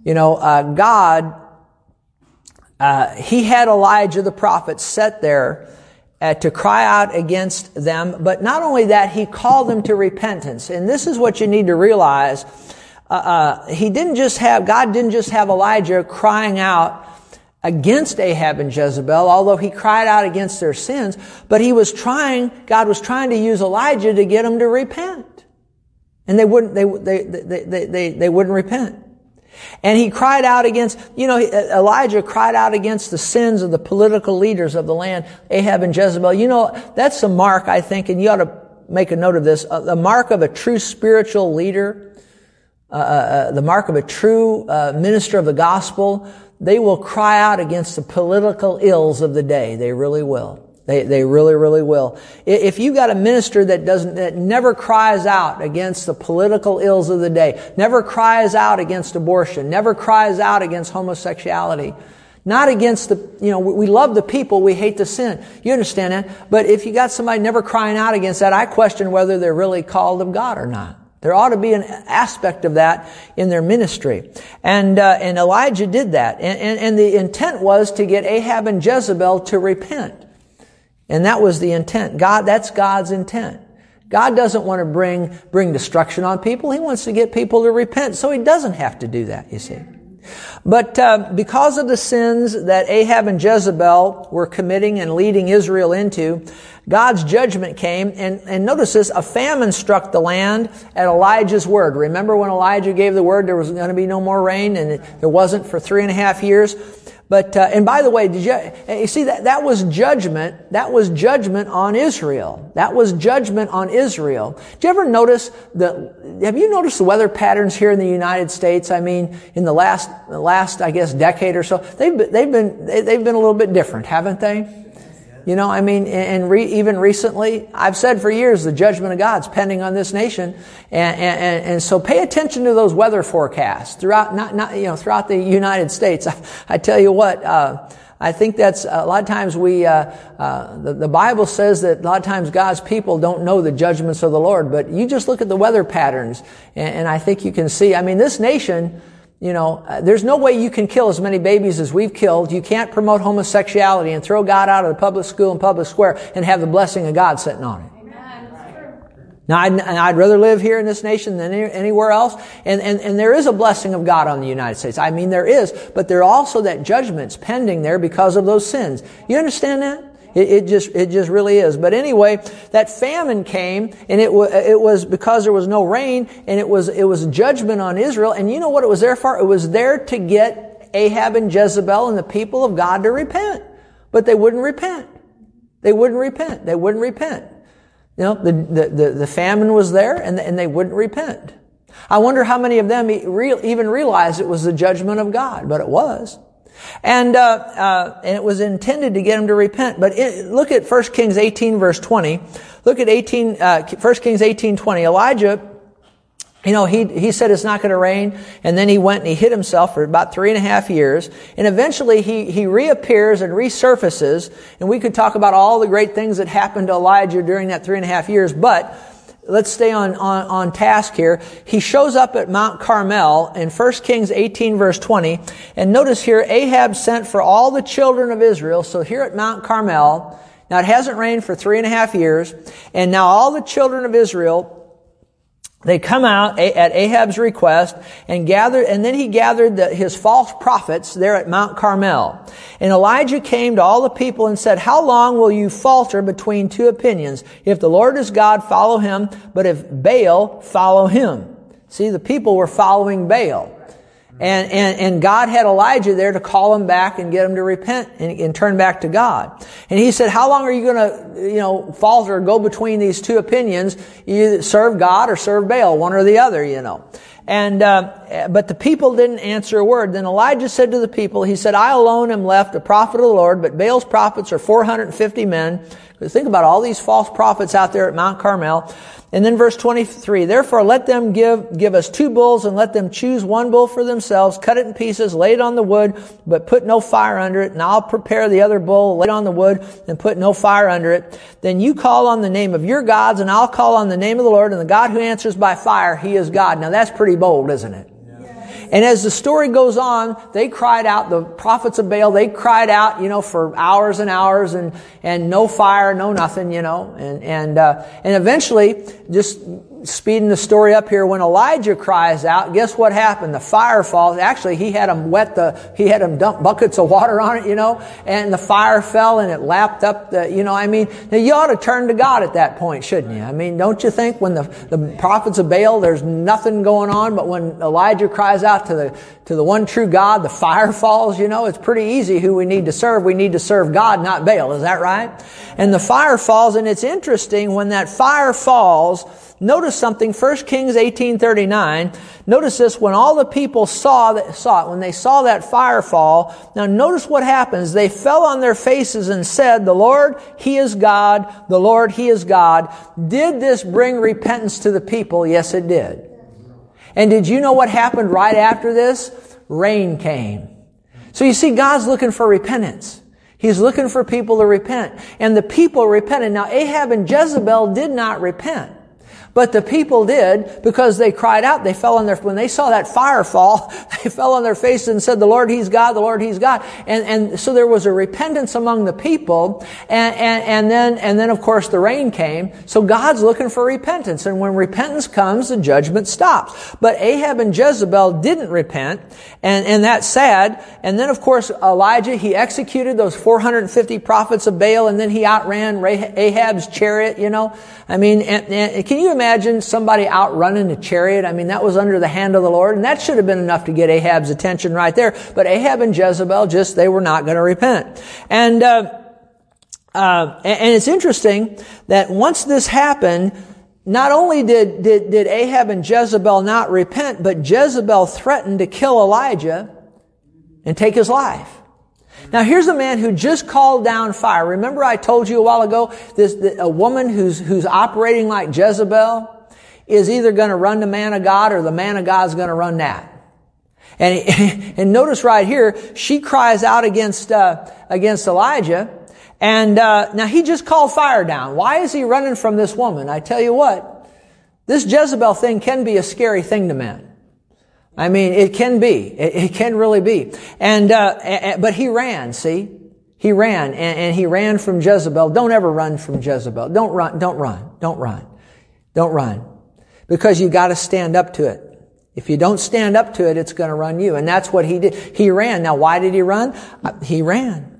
A: You know, uh, God, uh, he had Elijah the prophet set there uh, to cry out against them. But not only that, he called them to repentance. And this is what you need to realize. Uh, uh, he didn't just have, God didn't just have Elijah crying out against Ahab and Jezebel, although he cried out against their sins, but he was trying, God was trying to use Elijah to get them to repent. And they wouldn't, they, they, they, they, they, wouldn't repent. And he cried out against, you know, Elijah cried out against the sins of the political leaders of the land, Ahab and Jezebel. You know, that's a mark, I think, and you ought to make a note of this, the mark of a true spiritual leader, uh, uh, uh, the mark of a true uh, minister of the gospel, they will cry out against the political ills of the day. They really will. They, they really, really will. If you got a minister that doesn't, that never cries out against the political ills of the day, never cries out against abortion, never cries out against homosexuality, not against the, you know, we love the people, we hate the sin. You understand that? But if you got somebody never crying out against that, I question whether they're really called of God or not. There ought to be an aspect of that in their ministry. And, uh, and Elijah did that. And, and, and the intent was to get Ahab and Jezebel to repent. And that was the intent. God, that's God's intent. God doesn't want to bring, bring destruction on people. He wants to get people to repent. So he doesn't have to do that, you see. But uh, because of the sins that Ahab and Jezebel were committing and leading Israel into, God's judgment came, and, and notice this, a famine struck the land at Elijah's word. Remember when Elijah gave the word there was going to be no more rain, and it, there wasn't for three and a half years? But, uh, and by the way, did you, you see that, that was judgment, that was judgment on Israel. That was judgment on Israel. Did you ever notice the, have you noticed the weather patterns here in the United States? I mean, in the last, the last, I guess, decade or so, they've they've been, they've been a little bit different, haven't they? You know, I mean, and re, even recently, I've said for years the judgment of God's pending on this nation, and, and, and so pay attention to those weather forecasts throughout, not, not you know, throughout the United States. (laughs) I, I tell you what. Uh, I think that's a lot of times we, uh, uh, the, the, Bible says that a lot of times God's people don't know the judgments of the Lord, but you just look at the weather patterns, and, and I think you can see. I mean, this nation, you know, uh, there's no way you can kill as many babies as we've killed. You can't promote homosexuality and throw God out of the public school and public square and have the blessing of God sitting on it. Now, I'd, I'd, rather live here in this nation than any, anywhere else. And, and, and there is a blessing of God on the United States. I mean, there is. But there are also that judgment's pending there because of those sins. You understand that? It, it, just, it just really is. But anyway, that famine came, and it, it was because there was no rain, and it was, it was judgment on Israel. And you know what it was there for? It was there to get Ahab and Jezebel and the people of God to repent. But they wouldn't repent. They wouldn't repent. They wouldn't repent. You know, the, the, the, the famine was there and, and they wouldn't repent. I wonder how many of them even realized it was the judgment of God, but it was. And, uh, uh, and it was intended to get him to repent. But it, look at 1 Kings 18 verse 20. Look at 18, uh, 1 Kings 18, 20. Elijah you know, he, he said it's not going to rain, and then he went and he hid himself for about three and a half years, and eventually he, he reappears and resurfaces, and we could talk about all the great things that happened to Elijah during that three and a half years, but let's stay on, on, on task here. He shows up at Mount Carmel in 1 Kings 18 verse 20, and notice here, Ahab sent for all the children of Israel, so here at Mount Carmel, now it hasn't rained for three and a half years, and now all the children of Israel they come out at Ahab's request and gather, and then he gathered the, his false prophets there at Mount Carmel. And Elijah came to all the people and said, How long will you falter between two opinions? If the Lord is God, follow him, but if Baal, follow him. See, the people were following Baal. And, and, and God had Elijah there to call him back and get him to repent and, and turn back to God. And he said, how long are you going to, you know, falter, or go between these two opinions? You serve God or serve Baal, one or the other, you know. And, uh, Eh, but the people didn't answer a word. Then Elijah said to the people, he said, I alone am left, a prophet of the Lord, but Baal's prophets are 450 men. Think about all these false prophets out there at Mount Carmel. And then verse 23, therefore let them give, give us two bulls and let them choose one bull for themselves, cut it in pieces, lay it on the wood, but put no fire under it, and I'll prepare the other bull, lay it on the wood, and put no fire under it. Then you call on the name of your gods, and I'll call on the name of the Lord, and the God who answers by fire, he is God. Now that's pretty bold, isn't it? And as the story goes on, they cried out, the prophets of Baal, they cried out, you know, for hours and hours and, and no fire, no nothing, you know, and, and, uh, and eventually, just speeding the story up here, when Elijah cries out, guess what happened? The fire falls. Actually, he had him wet the, he had him dump buckets of water on it, you know, and the fire fell and it lapped up the, you know, I mean, now you ought to turn to God at that point, shouldn't you? I mean, don't you think when the, the prophets of Baal, there's nothing going on, but when Elijah cries out to the, to the one true God, the fire falls, you know, it's pretty easy who we need to serve. We need to serve God, not Baal. Is that right? And the fire falls, and it's interesting when that fire falls, Notice something, 1 Kings 1839. Notice this, when all the people saw, that, saw it, when they saw that fire fall, now notice what happens. They fell on their faces and said, the Lord, He is God, the Lord, He is God. Did this bring repentance to the people? Yes, it did. And did you know what happened right after this? Rain came. So you see, God's looking for repentance. He's looking for people to repent. And the people repented. Now Ahab and Jezebel did not repent. But the people did because they cried out. They fell on their, when they saw that fire fall, (laughs) they fell on their faces and said, the Lord, He's God, the Lord, He's God. And, and so there was a repentance among the people. And, and, and then, and then of course the rain came. So God's looking for repentance. And when repentance comes, the judgment stops. But Ahab and Jezebel didn't repent. And, and that's sad. And then of course Elijah, he executed those 450 prophets of Baal and then he outran Ahab's chariot, you know. I mean, and, and can you imagine imagine somebody outrunning a chariot? I mean, that was under the hand of the Lord, and that should have been enough to get Ahab's attention right there. But Ahab and Jezebel just, they were not going to repent. And, uh, uh, and it's interesting that once this happened, not only did, did, did Ahab and Jezebel not repent, but Jezebel threatened to kill Elijah and take his life. Now here's a man who just called down fire. Remember I told you a while ago, this, a woman who's, who's operating like Jezebel is either going to run the man of God or the man of God's going to run that. And, (laughs) and notice right here, she cries out against, uh, against Elijah. And, uh, now he just called fire down. Why is he running from this woman? I tell you what, this Jezebel thing can be a scary thing to men. I mean, it can be. It, it can really be. And, uh, but he ran, see? He ran, and, and, he ran from Jezebel. Don't ever run from Jezebel. Don't run, don't run, don't run. Don't run. Because you gotta stand up to it. If you don't stand up to it, it's gonna run you. And that's what he did. He ran. Now, why did he run? Uh, he ran.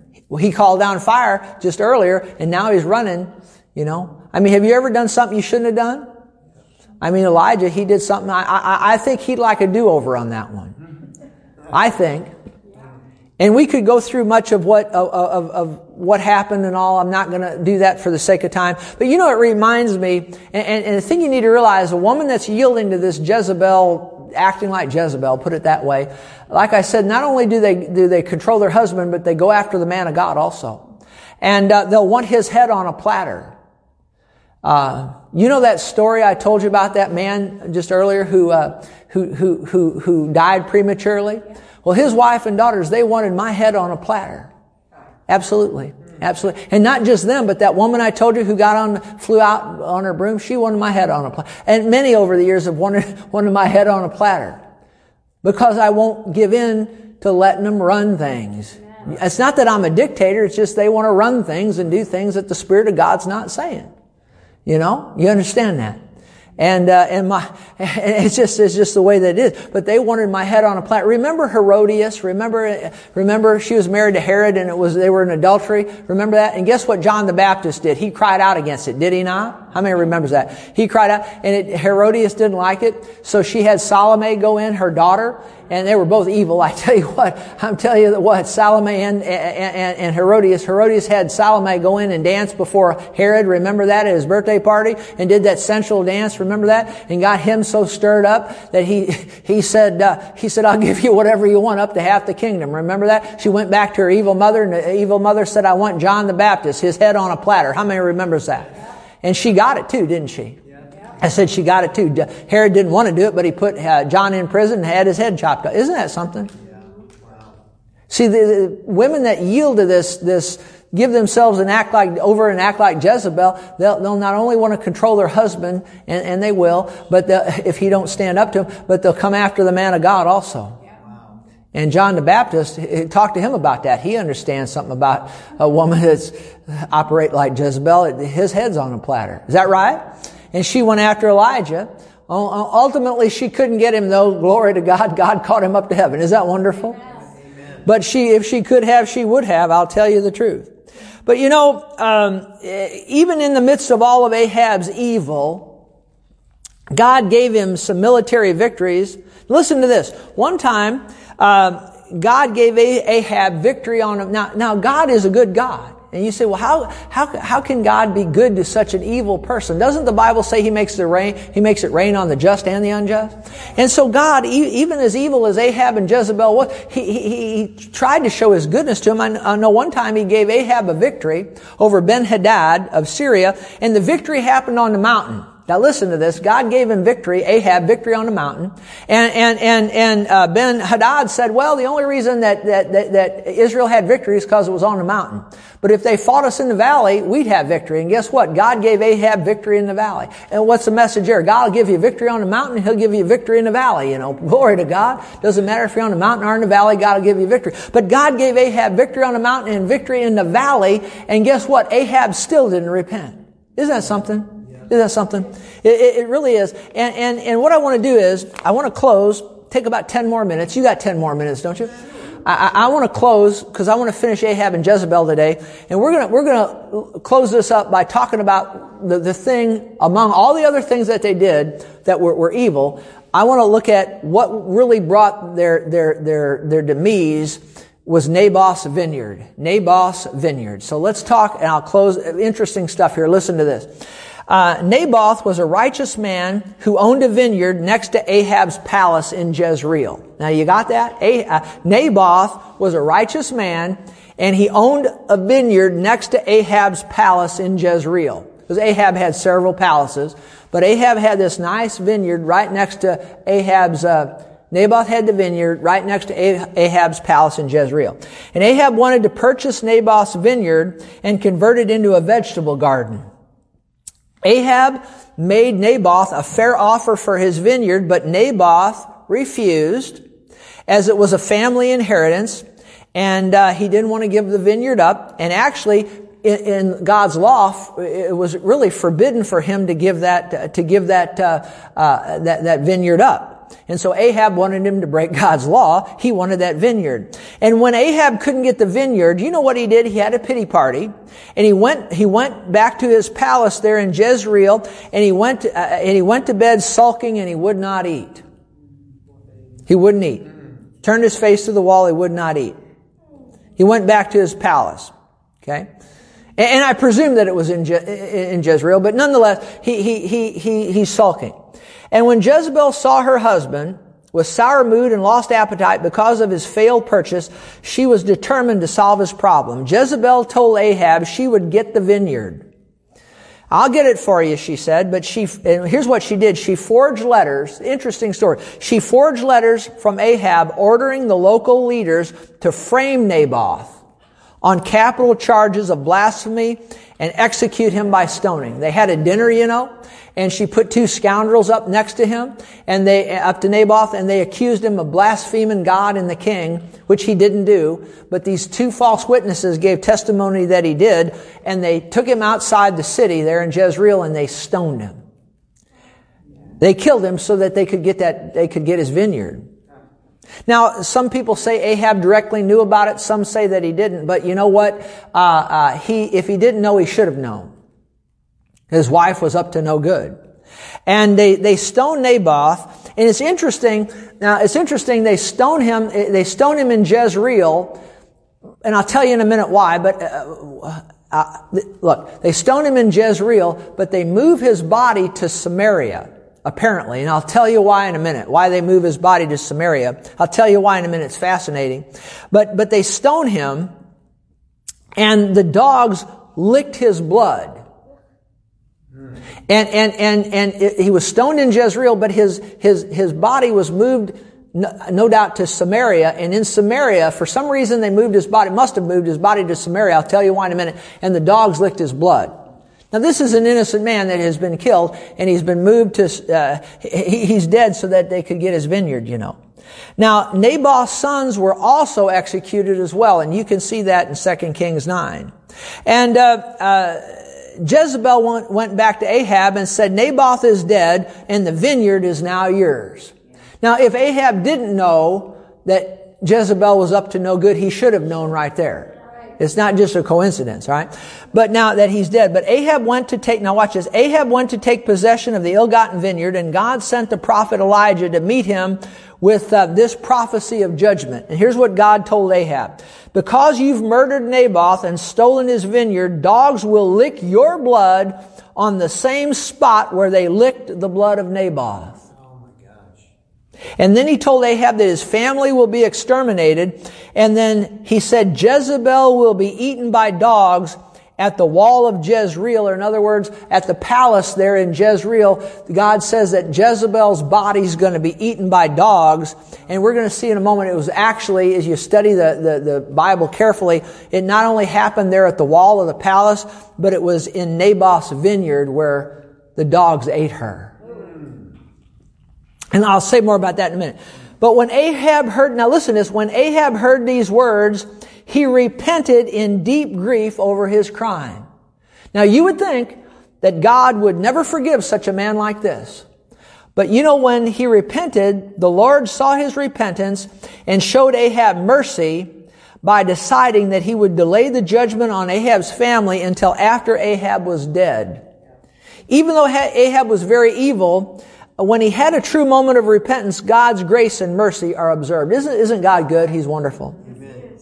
A: He called down fire just earlier, and now he's running, you know. I mean, have you ever done something you shouldn't have done? I mean, Elijah, he did something. I, I, I think he'd like a do-over on that one. I think. And we could go through much of what of, of, of what happened and all. I'm not going to do that for the sake of time. But you know, it reminds me, and, and, and the thing you need to realize: a woman that's yielding to this Jezebel, acting like Jezebel, put it that way. Like I said, not only do they do they control their husband, but they go after the man of God also, and uh, they'll want his head on a platter. Uh, you know that story I told you about that man just earlier who, uh, who, who, who, who died prematurely? Well, his wife and daughters, they wanted my head on a platter. Absolutely. Absolutely. And not just them, but that woman I told you who got on, flew out on her broom, she wanted my head on a platter. And many over the years have wanted, (laughs) wanted my head on a platter. Because I won't give in to letting them run things. It's not that I'm a dictator, it's just they want to run things and do things that the Spirit of God's not saying. You know, you understand that. And, uh, and my, (laughs) it's just, it's just the way that it is. But they wanted my head on a platter. Remember Herodias? Remember, remember she was married to Herod and it was, they were in adultery? Remember that? And guess what John the Baptist did? He cried out against it, did he not? How many remembers that? He cried out and it, Herodias didn't like it. So she had Salome go in, her daughter, and they were both evil. (laughs) I tell you what, I'm telling you what, Salome and, and, and Herodias, Herodias had Salome go in and dance before Herod, remember that at his birthday party, and did that sensual dance, remember that? And got him so stirred up that he, (laughs) he said, uh, he said, I'll give you whatever you want up to half the kingdom. Remember that? She went back to her evil mother, and the evil mother said, I want John the Baptist, his head on a platter. How many remembers that? And she got it too, didn't she? I said she got it too. Herod didn't want to do it, but he put uh, John in prison and had his head chopped off. Isn't that something? See, the, the, women that yield to this, this, give themselves and act like, over and act like Jezebel, they'll, they'll not only want to control their husband, and, and they will, but (laughs) if he don't stand up to him, but they'll come after the man of God also. And John the Baptist, talk to him about that. He understands something about a woman that's operate like Jezebel. His head's on a platter. Is that right? And she went after Elijah. Ultimately, she couldn't get him though. Glory to God. God caught him up to heaven. Is that wonderful? Amen. But she, if she could have, she would have. I'll tell you the truth. But you know, um, even in the midst of all of Ahab's evil, God gave him some military victories. Listen to this. One time, uh, God gave Ahab victory on him. Now, now God is a good God. And you say, well, how, how, how can God be good to such an evil person? Doesn't the Bible say He makes the rain, He makes it rain on the just and the unjust? And so God, even as evil as Ahab and Jezebel was, he, he, he tried to show His goodness to him. I know one time He gave Ahab a victory over Ben-Hadad of Syria, and the victory happened on the mountain. Now listen to this. God gave him victory, Ahab, victory on the mountain. And, and, and, and uh, Ben Hadad said, well, the only reason that, that, that, that Israel had victory is because it was on the mountain. But if they fought us in the valley, we'd have victory. And guess what? God gave Ahab victory in the valley. And what's the message here? God will give you victory on the mountain, He'll give you victory in the valley. You know, (laughs) glory to God. Doesn't matter if you're on the mountain or in the valley, God will give you victory. But God gave Ahab victory on the mountain and victory in the valley. And guess what? Ahab still didn't repent. Isn't that something? Isn't that something? It, it, it really is. And, and, and what I want to do is, I want to close, take about 10 more minutes. You got 10 more minutes, don't you? I, I want to close because I want to finish Ahab and Jezebel today, and we're gonna we're gonna close this up by talking about the, the thing among all the other things that they did that were, were evil. I want to look at what really brought their their their their demise was Naboth's vineyard. Naboth's vineyard. So let's talk, and I'll close. Interesting stuff here. Listen to this. Uh, Naboth was a righteous man who owned a vineyard next to Ahab's palace in Jezreel. Now you got that? Ah- uh, Naboth was a righteous man and he owned a vineyard next to Ahab's palace in Jezreel. Because Ahab had several palaces, but Ahab had this nice vineyard right next to Ahab's, uh, Naboth had the vineyard right next to Ahab's palace in Jezreel. And Ahab wanted to purchase Naboth's vineyard and convert it into a vegetable garden. Ahab made Naboth a fair offer for his vineyard, but Naboth refused as it was a family inheritance and uh, he didn't want to give the vineyard up. And actually, in, in, God's law, it was really forbidden for him to give that to give that uh, uh, that, that vineyard up. And so Ahab wanted him to break (laughs) God's law. He wanted that vineyard. And when Ahab couldn't get the vineyard, you know what he did? He had a pity party. And he went, he went back to his palace there in Jezreel and he went, to, uh, and he went to bed sulking and he would not eat. He wouldn't eat. Turned his face to the wall. He would not eat. He went back to his palace. Okay. And I presume that it was in, Je- in Jezreel, but nonetheless, he, he, he, he, he's sulking. And when Jezebel saw her husband with sour mood and lost appetite because of his failed purchase, she was determined to solve his problem. Jezebel told Ahab she would get the vineyard. I'll get it for you, she said, but she, here's what she did. She forged letters, interesting story. She forged letters from Ahab ordering the local leaders to frame Naboth on capital charges of blasphemy and execute him by stoning. They had a dinner, you know, and she put two scoundrels up next to him and they, up to Naboth and they accused him of blaspheming God and the king, which he didn't do. But these two false witnesses gave testimony that he did and they took him outside the city there in Jezreel and they stoned him. They killed him so that they could get that, they could get his vineyard. Now, some people say Ahab directly knew about it. Some say that he didn't. But you know what? Uh, uh, he, if he didn't know, he should have known. His wife was up to no good. And they, they stone Naboth. And it's interesting. Now, it's interesting. They stone him, they stone him in Jezreel. And I'll tell you in a minute why, but, uh, uh, look, they stone him in Jezreel, but they move his body to Samaria, apparently. And I'll tell you why in a minute, why they move his body to Samaria. I'll tell you why in a minute. It's fascinating. But, but they stone him, and the dogs licked his blood. And, and, and, and it, he was stoned in Jezreel, but his, his, his body was moved, no, no, doubt, to Samaria. And in Samaria, for some reason, they moved his body, must have moved his body to Samaria. I'll tell you why in a minute. And the dogs licked his blood. Now, this is an innocent man that has been killed, and he's been moved to, uh, he's dead so that they could get his vineyard, you know. Now, Naboth's sons were also executed as well, and you can see that in 2 Kings 9. And, uh, uh, Jezebel went, went back to Ahab and said, Naboth is dead and the vineyard is now yours. Now, if Ahab didn't know that Jezebel was up to no good, he should have known right there. It's not just a coincidence, right? But now that he's dead. But Ahab went to take, now watch this. Ahab went to take possession of the ill-gotten vineyard and God sent the prophet Elijah to meet him with uh, this prophecy of judgment. And here's what God told Ahab. Because you've murdered Naboth and stolen his vineyard, dogs will lick your blood on the same spot where they licked the blood of Naboth. And then he told Ahab that his family will be exterminated. And then he said Jezebel will be eaten by dogs at the wall of Jezreel, or in other words, at the palace there in Jezreel, God says that Jezebel's body is going to be eaten by dogs. And we're going to see in a moment, it was actually, as you study the, the, the Bible carefully, it not only happened there at the wall of the palace, but it was in Naboth's vineyard where the dogs ate her. And I'll say more about that in a minute. But when Ahab heard, now listen to this, when Ahab heard these words, he repented in deep grief over his crime. Now you would think that God would never forgive such a man like this. But you know, when he repented, the Lord saw his repentance and showed Ahab mercy by deciding that he would delay the judgment on Ahab's family until after Ahab was dead. Even though Ahab was very evil, when he had a true moment of repentance, God's grace and mercy are observed. Isn't, isn't God good? He's wonderful. Amen.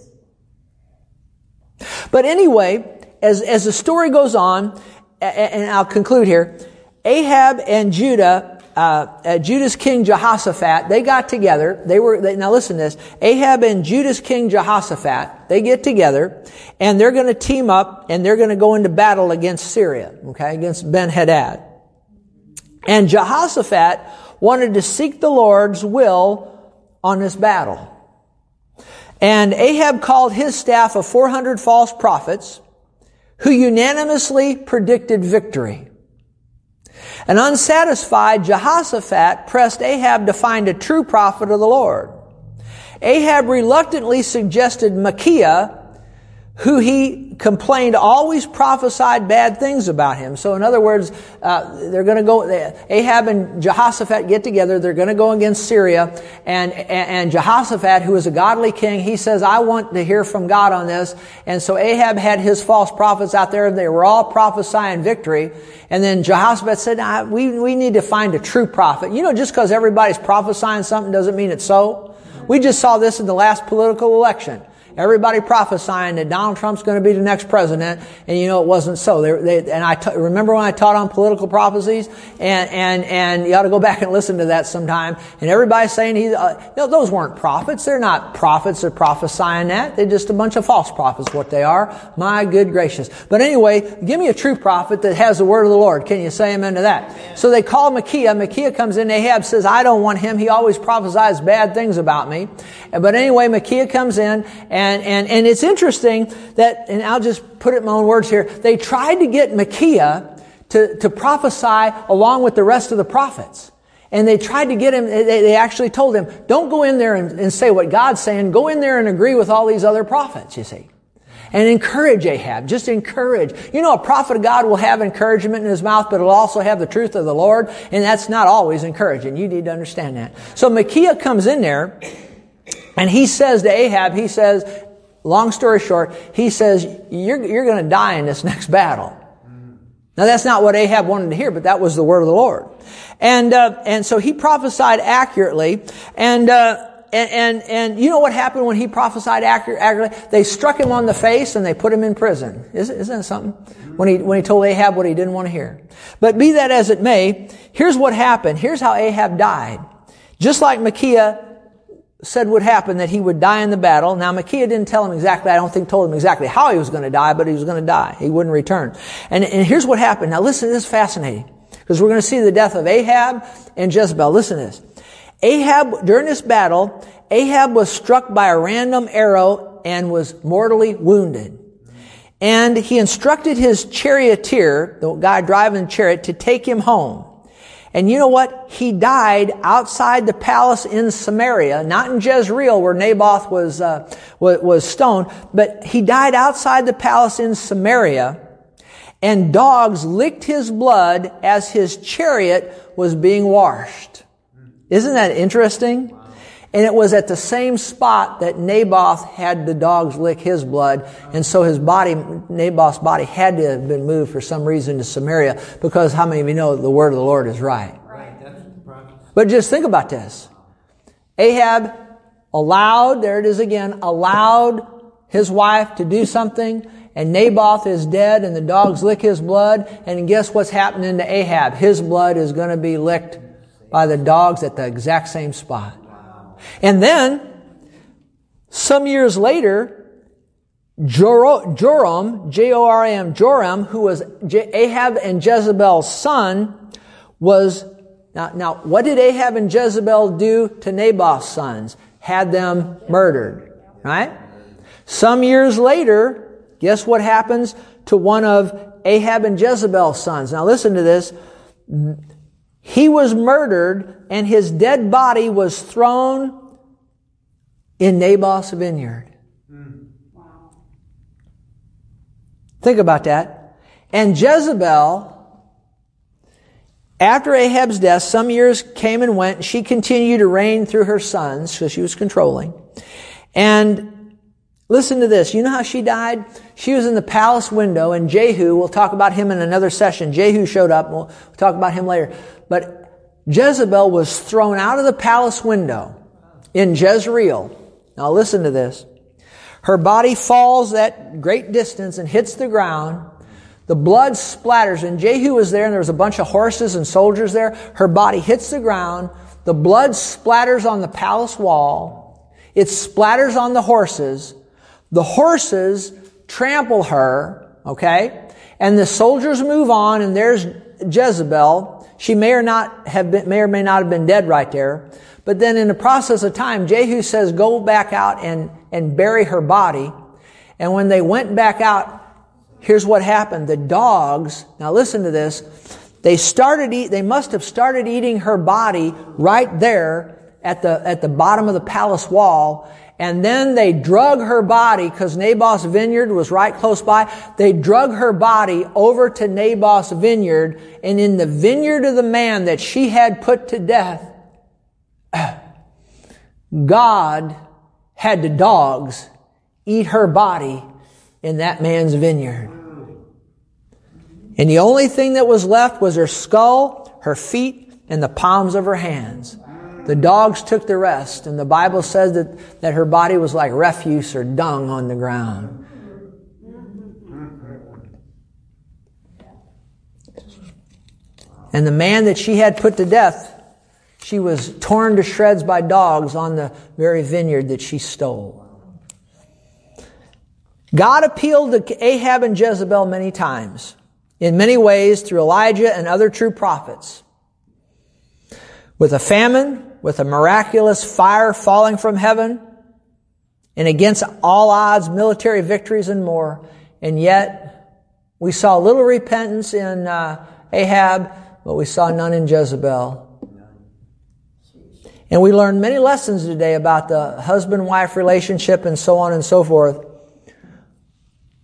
A: But anyway, as, as the story goes on, and I'll conclude here, Ahab and Judah uh, uh, Judah's king Jehoshaphat, they got together. They were, they, now listen to this. Ahab and Judah's king Jehoshaphat, they get together and they're going to team up and they're going to go into battle against Syria, okay, against Ben Hadad. And Jehoshaphat wanted to seek the Lord's will on this battle. And Ahab called his staff of 400 false prophets who unanimously predicted victory. And unsatisfied, Jehoshaphat pressed Ahab to find a true prophet of the Lord. Ahab reluctantly suggested Micaiah, who he complained always prophesied bad things about him. So in other words, uh, they're going to go, Ahab and Jehoshaphat get together, they're going to go against Syria, and, and, Jehoshaphat, who is a godly king, he says, I want to hear from God on this. And so Ahab had his false prophets out there, and they were all prophesying victory. And then Jehoshaphat said, we, we need to find a true prophet. You know, just because everybody's prophesying something doesn't mean it's so. We just saw this in the last political election. Everybody prophesying that Donald Trump's going to be the next president, and you know it wasn't so. They, they, and I t- remember when I taught on political prophecies, and and and you ought to go (laughs) back and listen to that sometime. And everybody's saying he, uh, no, those weren't prophets. They're not prophets. They're prophesying that. They're just a bunch of false prophets. What they are. My good gracious. But anyway, give me a true prophet that has the word of the Lord. Can you say amen to that? Amen. So they call Micaiah. Micaiah comes in. Ahab says, "I don't want him. He always prophesies bad things about me." But anyway, Micaiah comes in and and, and, and it's interesting that, and I'll just put it in my own words here, they tried to get Micaiah to, to prophesy along with the rest of the prophets. And they tried to get him, they, they actually told him, don't go in there and, and say what God's saying, go in there and agree with all these other prophets, you see. And encourage Ahab. Just encourage. You know, a prophet of God will have encouragement in his mouth, but it'll also have the truth of the Lord, and that's not always encouraging. You need to understand that. So Micaiah comes in there, and he says to Ahab, he says, long story short, he says, you're, you're going to die in this next battle. Now that's not what Ahab wanted to hear, but that was the word of the Lord. And, uh, and so he prophesied accurately, and, uh, and, and, and, you know what happened when he prophesied accurately? They struck him on the face and they put him in prison. Isn't, isn't that something? When he, when he told Ahab what he didn't want to hear. But be that as it may, here's what happened. Here's how Ahab died. Just like Micaiah said would happen that he would die in the battle. Now Micaiah didn't tell him exactly, I don't think told him exactly how he was going to die, but he was going to die. He wouldn't return. And, and here's what happened. Now listen, this is fascinating. Because we're going to see the death of Ahab and Jezebel. Listen to this. Ahab, during this battle, Ahab was struck by a random arrow and was mortally wounded. And he instructed his charioteer, the guy driving the chariot, to take him home. And you know what? He died outside the palace in Samaria, not in Jezreel where Naboth was, uh, was stoned, but he died outside the palace in Samaria and dogs licked his blood as his chariot was being washed. Isn't that interesting? And it was at the same spot that Naboth had the dogs lick his blood. And so his body, Naboth's body had to have been moved for some reason to Samaria because how many of you know the word of the Lord is right? Right. But just think about this. Ahab allowed, there it is again, allowed his wife to do something and Naboth is dead and the dogs lick his blood. And guess what's happening to Ahab? His blood is going to be licked by the dogs at the exact same spot. And then, some years later, Joram, J-O-R-A-M, Joram, who was Ahab and Jezebel's son, was, now, now, what did Ahab and Jezebel do to Naboth's sons? Had them murdered, right? Some years later, guess what happens to one of Ahab and Jezebel's sons? Now listen to this. He was murdered and his dead body was thrown in Naboth's vineyard. Think about that. And Jezebel, after Ahab's death, some years came and went. And She continued to reign through her sons because she was controlling. And listen to this. You know how she died? She was in the palace window and Jehu, we'll talk about him in another session. Jehu showed up. We'll talk about him later. But Jezebel was thrown out of the palace window in Jezreel. Now listen to this. Her body falls that great distance and hits the ground. the blood splatters, and Jehu was there, and there was a bunch of horses and soldiers there. Her body hits the ground. The blood splatters on the palace wall. It splatters on the horses. The horses trample her, okay? And the soldiers move on, and there's Jezebel. She may or not have been, may or may not have been dead right there. But then in the process of time, Jehu says, go back out and, and bury her body. And when they went back out, here's what happened. The dogs, now listen to this, they started eat, they must have started eating her body right there at the, at the bottom of the palace wall. And then they drug her body, because Naboth's vineyard was right close by. They drug her body over to Naboth's vineyard, and in the vineyard of the man that she had put to death, (clears throat) God had the dogs eat her body in that man's vineyard. And the only thing that was left was her skull, her feet, and the palms of her hands. The dogs took the rest, and the Bible says that, that her body was like refuse or dung on the ground. And the man that she had put to death, she was torn to shreds by dogs on the very vineyard that she stole. God appealed to Ahab and Jezebel many times, in many ways through Elijah and other true prophets. With a famine, with a miraculous fire falling from heaven, and against all odds, military victories and more. And yet, we saw little repentance in uh, Ahab, but we saw none in Jezebel. And we learned many lessons today about the husband-wife relationship and so on and so forth.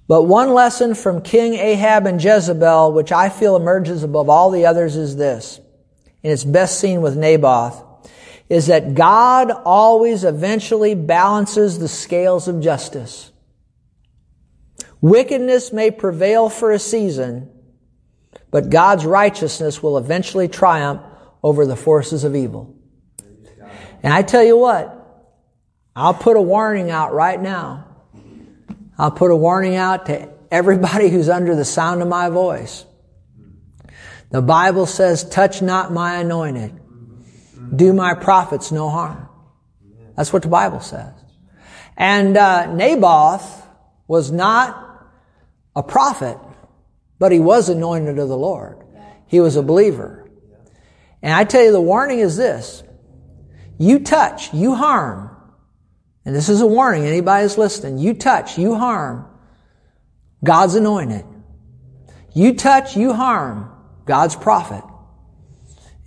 A: But one lesson from King Ahab and Jezebel, which I feel emerges above all the others, is this. And it's best seen with Naboth is that God always eventually balances the scales of justice. Wickedness may prevail for a season, but God's righteousness will eventually triumph over the forces of evil. And I tell you what, I'll put a warning out right now. I'll put a warning out to everybody who's under the sound of my voice. The Bible says, touch not my anointed do my prophets no harm. That's what the Bible says. And uh, Naboth was not a prophet, but he was anointed of the Lord. He was a believer. And I tell you, the warning is this. You touch, you harm. And this is a warning, anybody that's listening. You touch, you harm. God's anointed. You touch, you harm. God's prophet.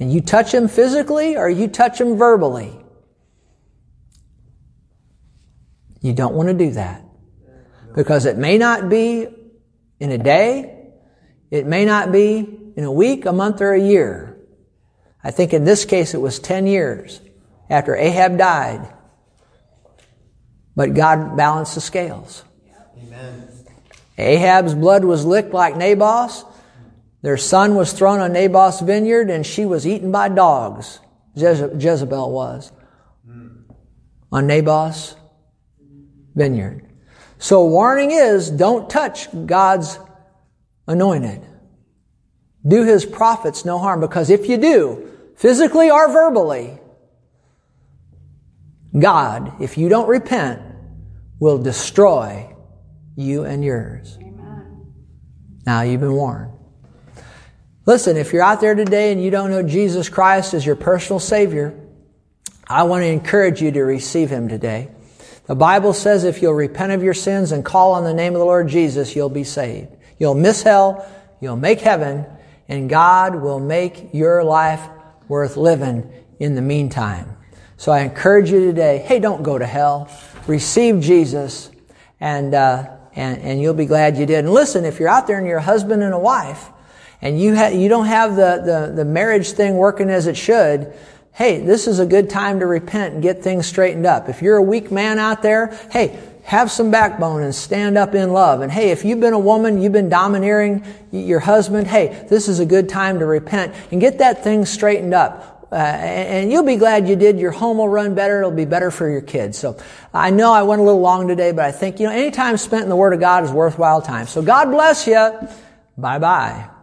A: And you touch him physically or you touch him verbally. You don't want to do that. Because it may not be in a day. It may not be in a week, a month, or a year. I think in this case it was 10 years after Ahab died. But God balanced the scales. Amen. Ahab's blood was licked like Naboth's. Their son was thrown on Naboth's vineyard and she was eaten by dogs. Jezebel was. Hmm. On Naboth's vineyard. So warning is don't touch God's anointed. Do his prophets no harm because if you do, physically or verbally, God, if you don't repent, will destroy you and yours. Amen. Now you've been warned. Listen, if you're out there today and you don't know Jesus Christ as your personal Savior, I want to encourage you to receive Him today. The Bible says if you'll repent of your sins and call on the name of the Lord Jesus, you'll be saved. You'll miss hell, you'll make heaven, and God will make your life worth living in the meantime. So I encourage you today, hey, don't go to hell. Receive Jesus, and, uh, and, and you'll be glad you did. And listen, if you're out there and you're a husband and a wife, and you, ha- you don't have the, the, the marriage thing working as it should, hey, this is a good time to repent and get things straightened up. If you're a weak man out there, hey, have some backbone and stand up in love. And hey, if you've been a woman, you've been domineering your husband, hey, this is a good time to repent and get that thing straightened up. Uh, and you'll be glad you did. Your home will run better. It'll be better for your kids. So I know I went a little long today, but I think, you know, any time spent in the Word of God is worthwhile time. So God bless you. Bye bye.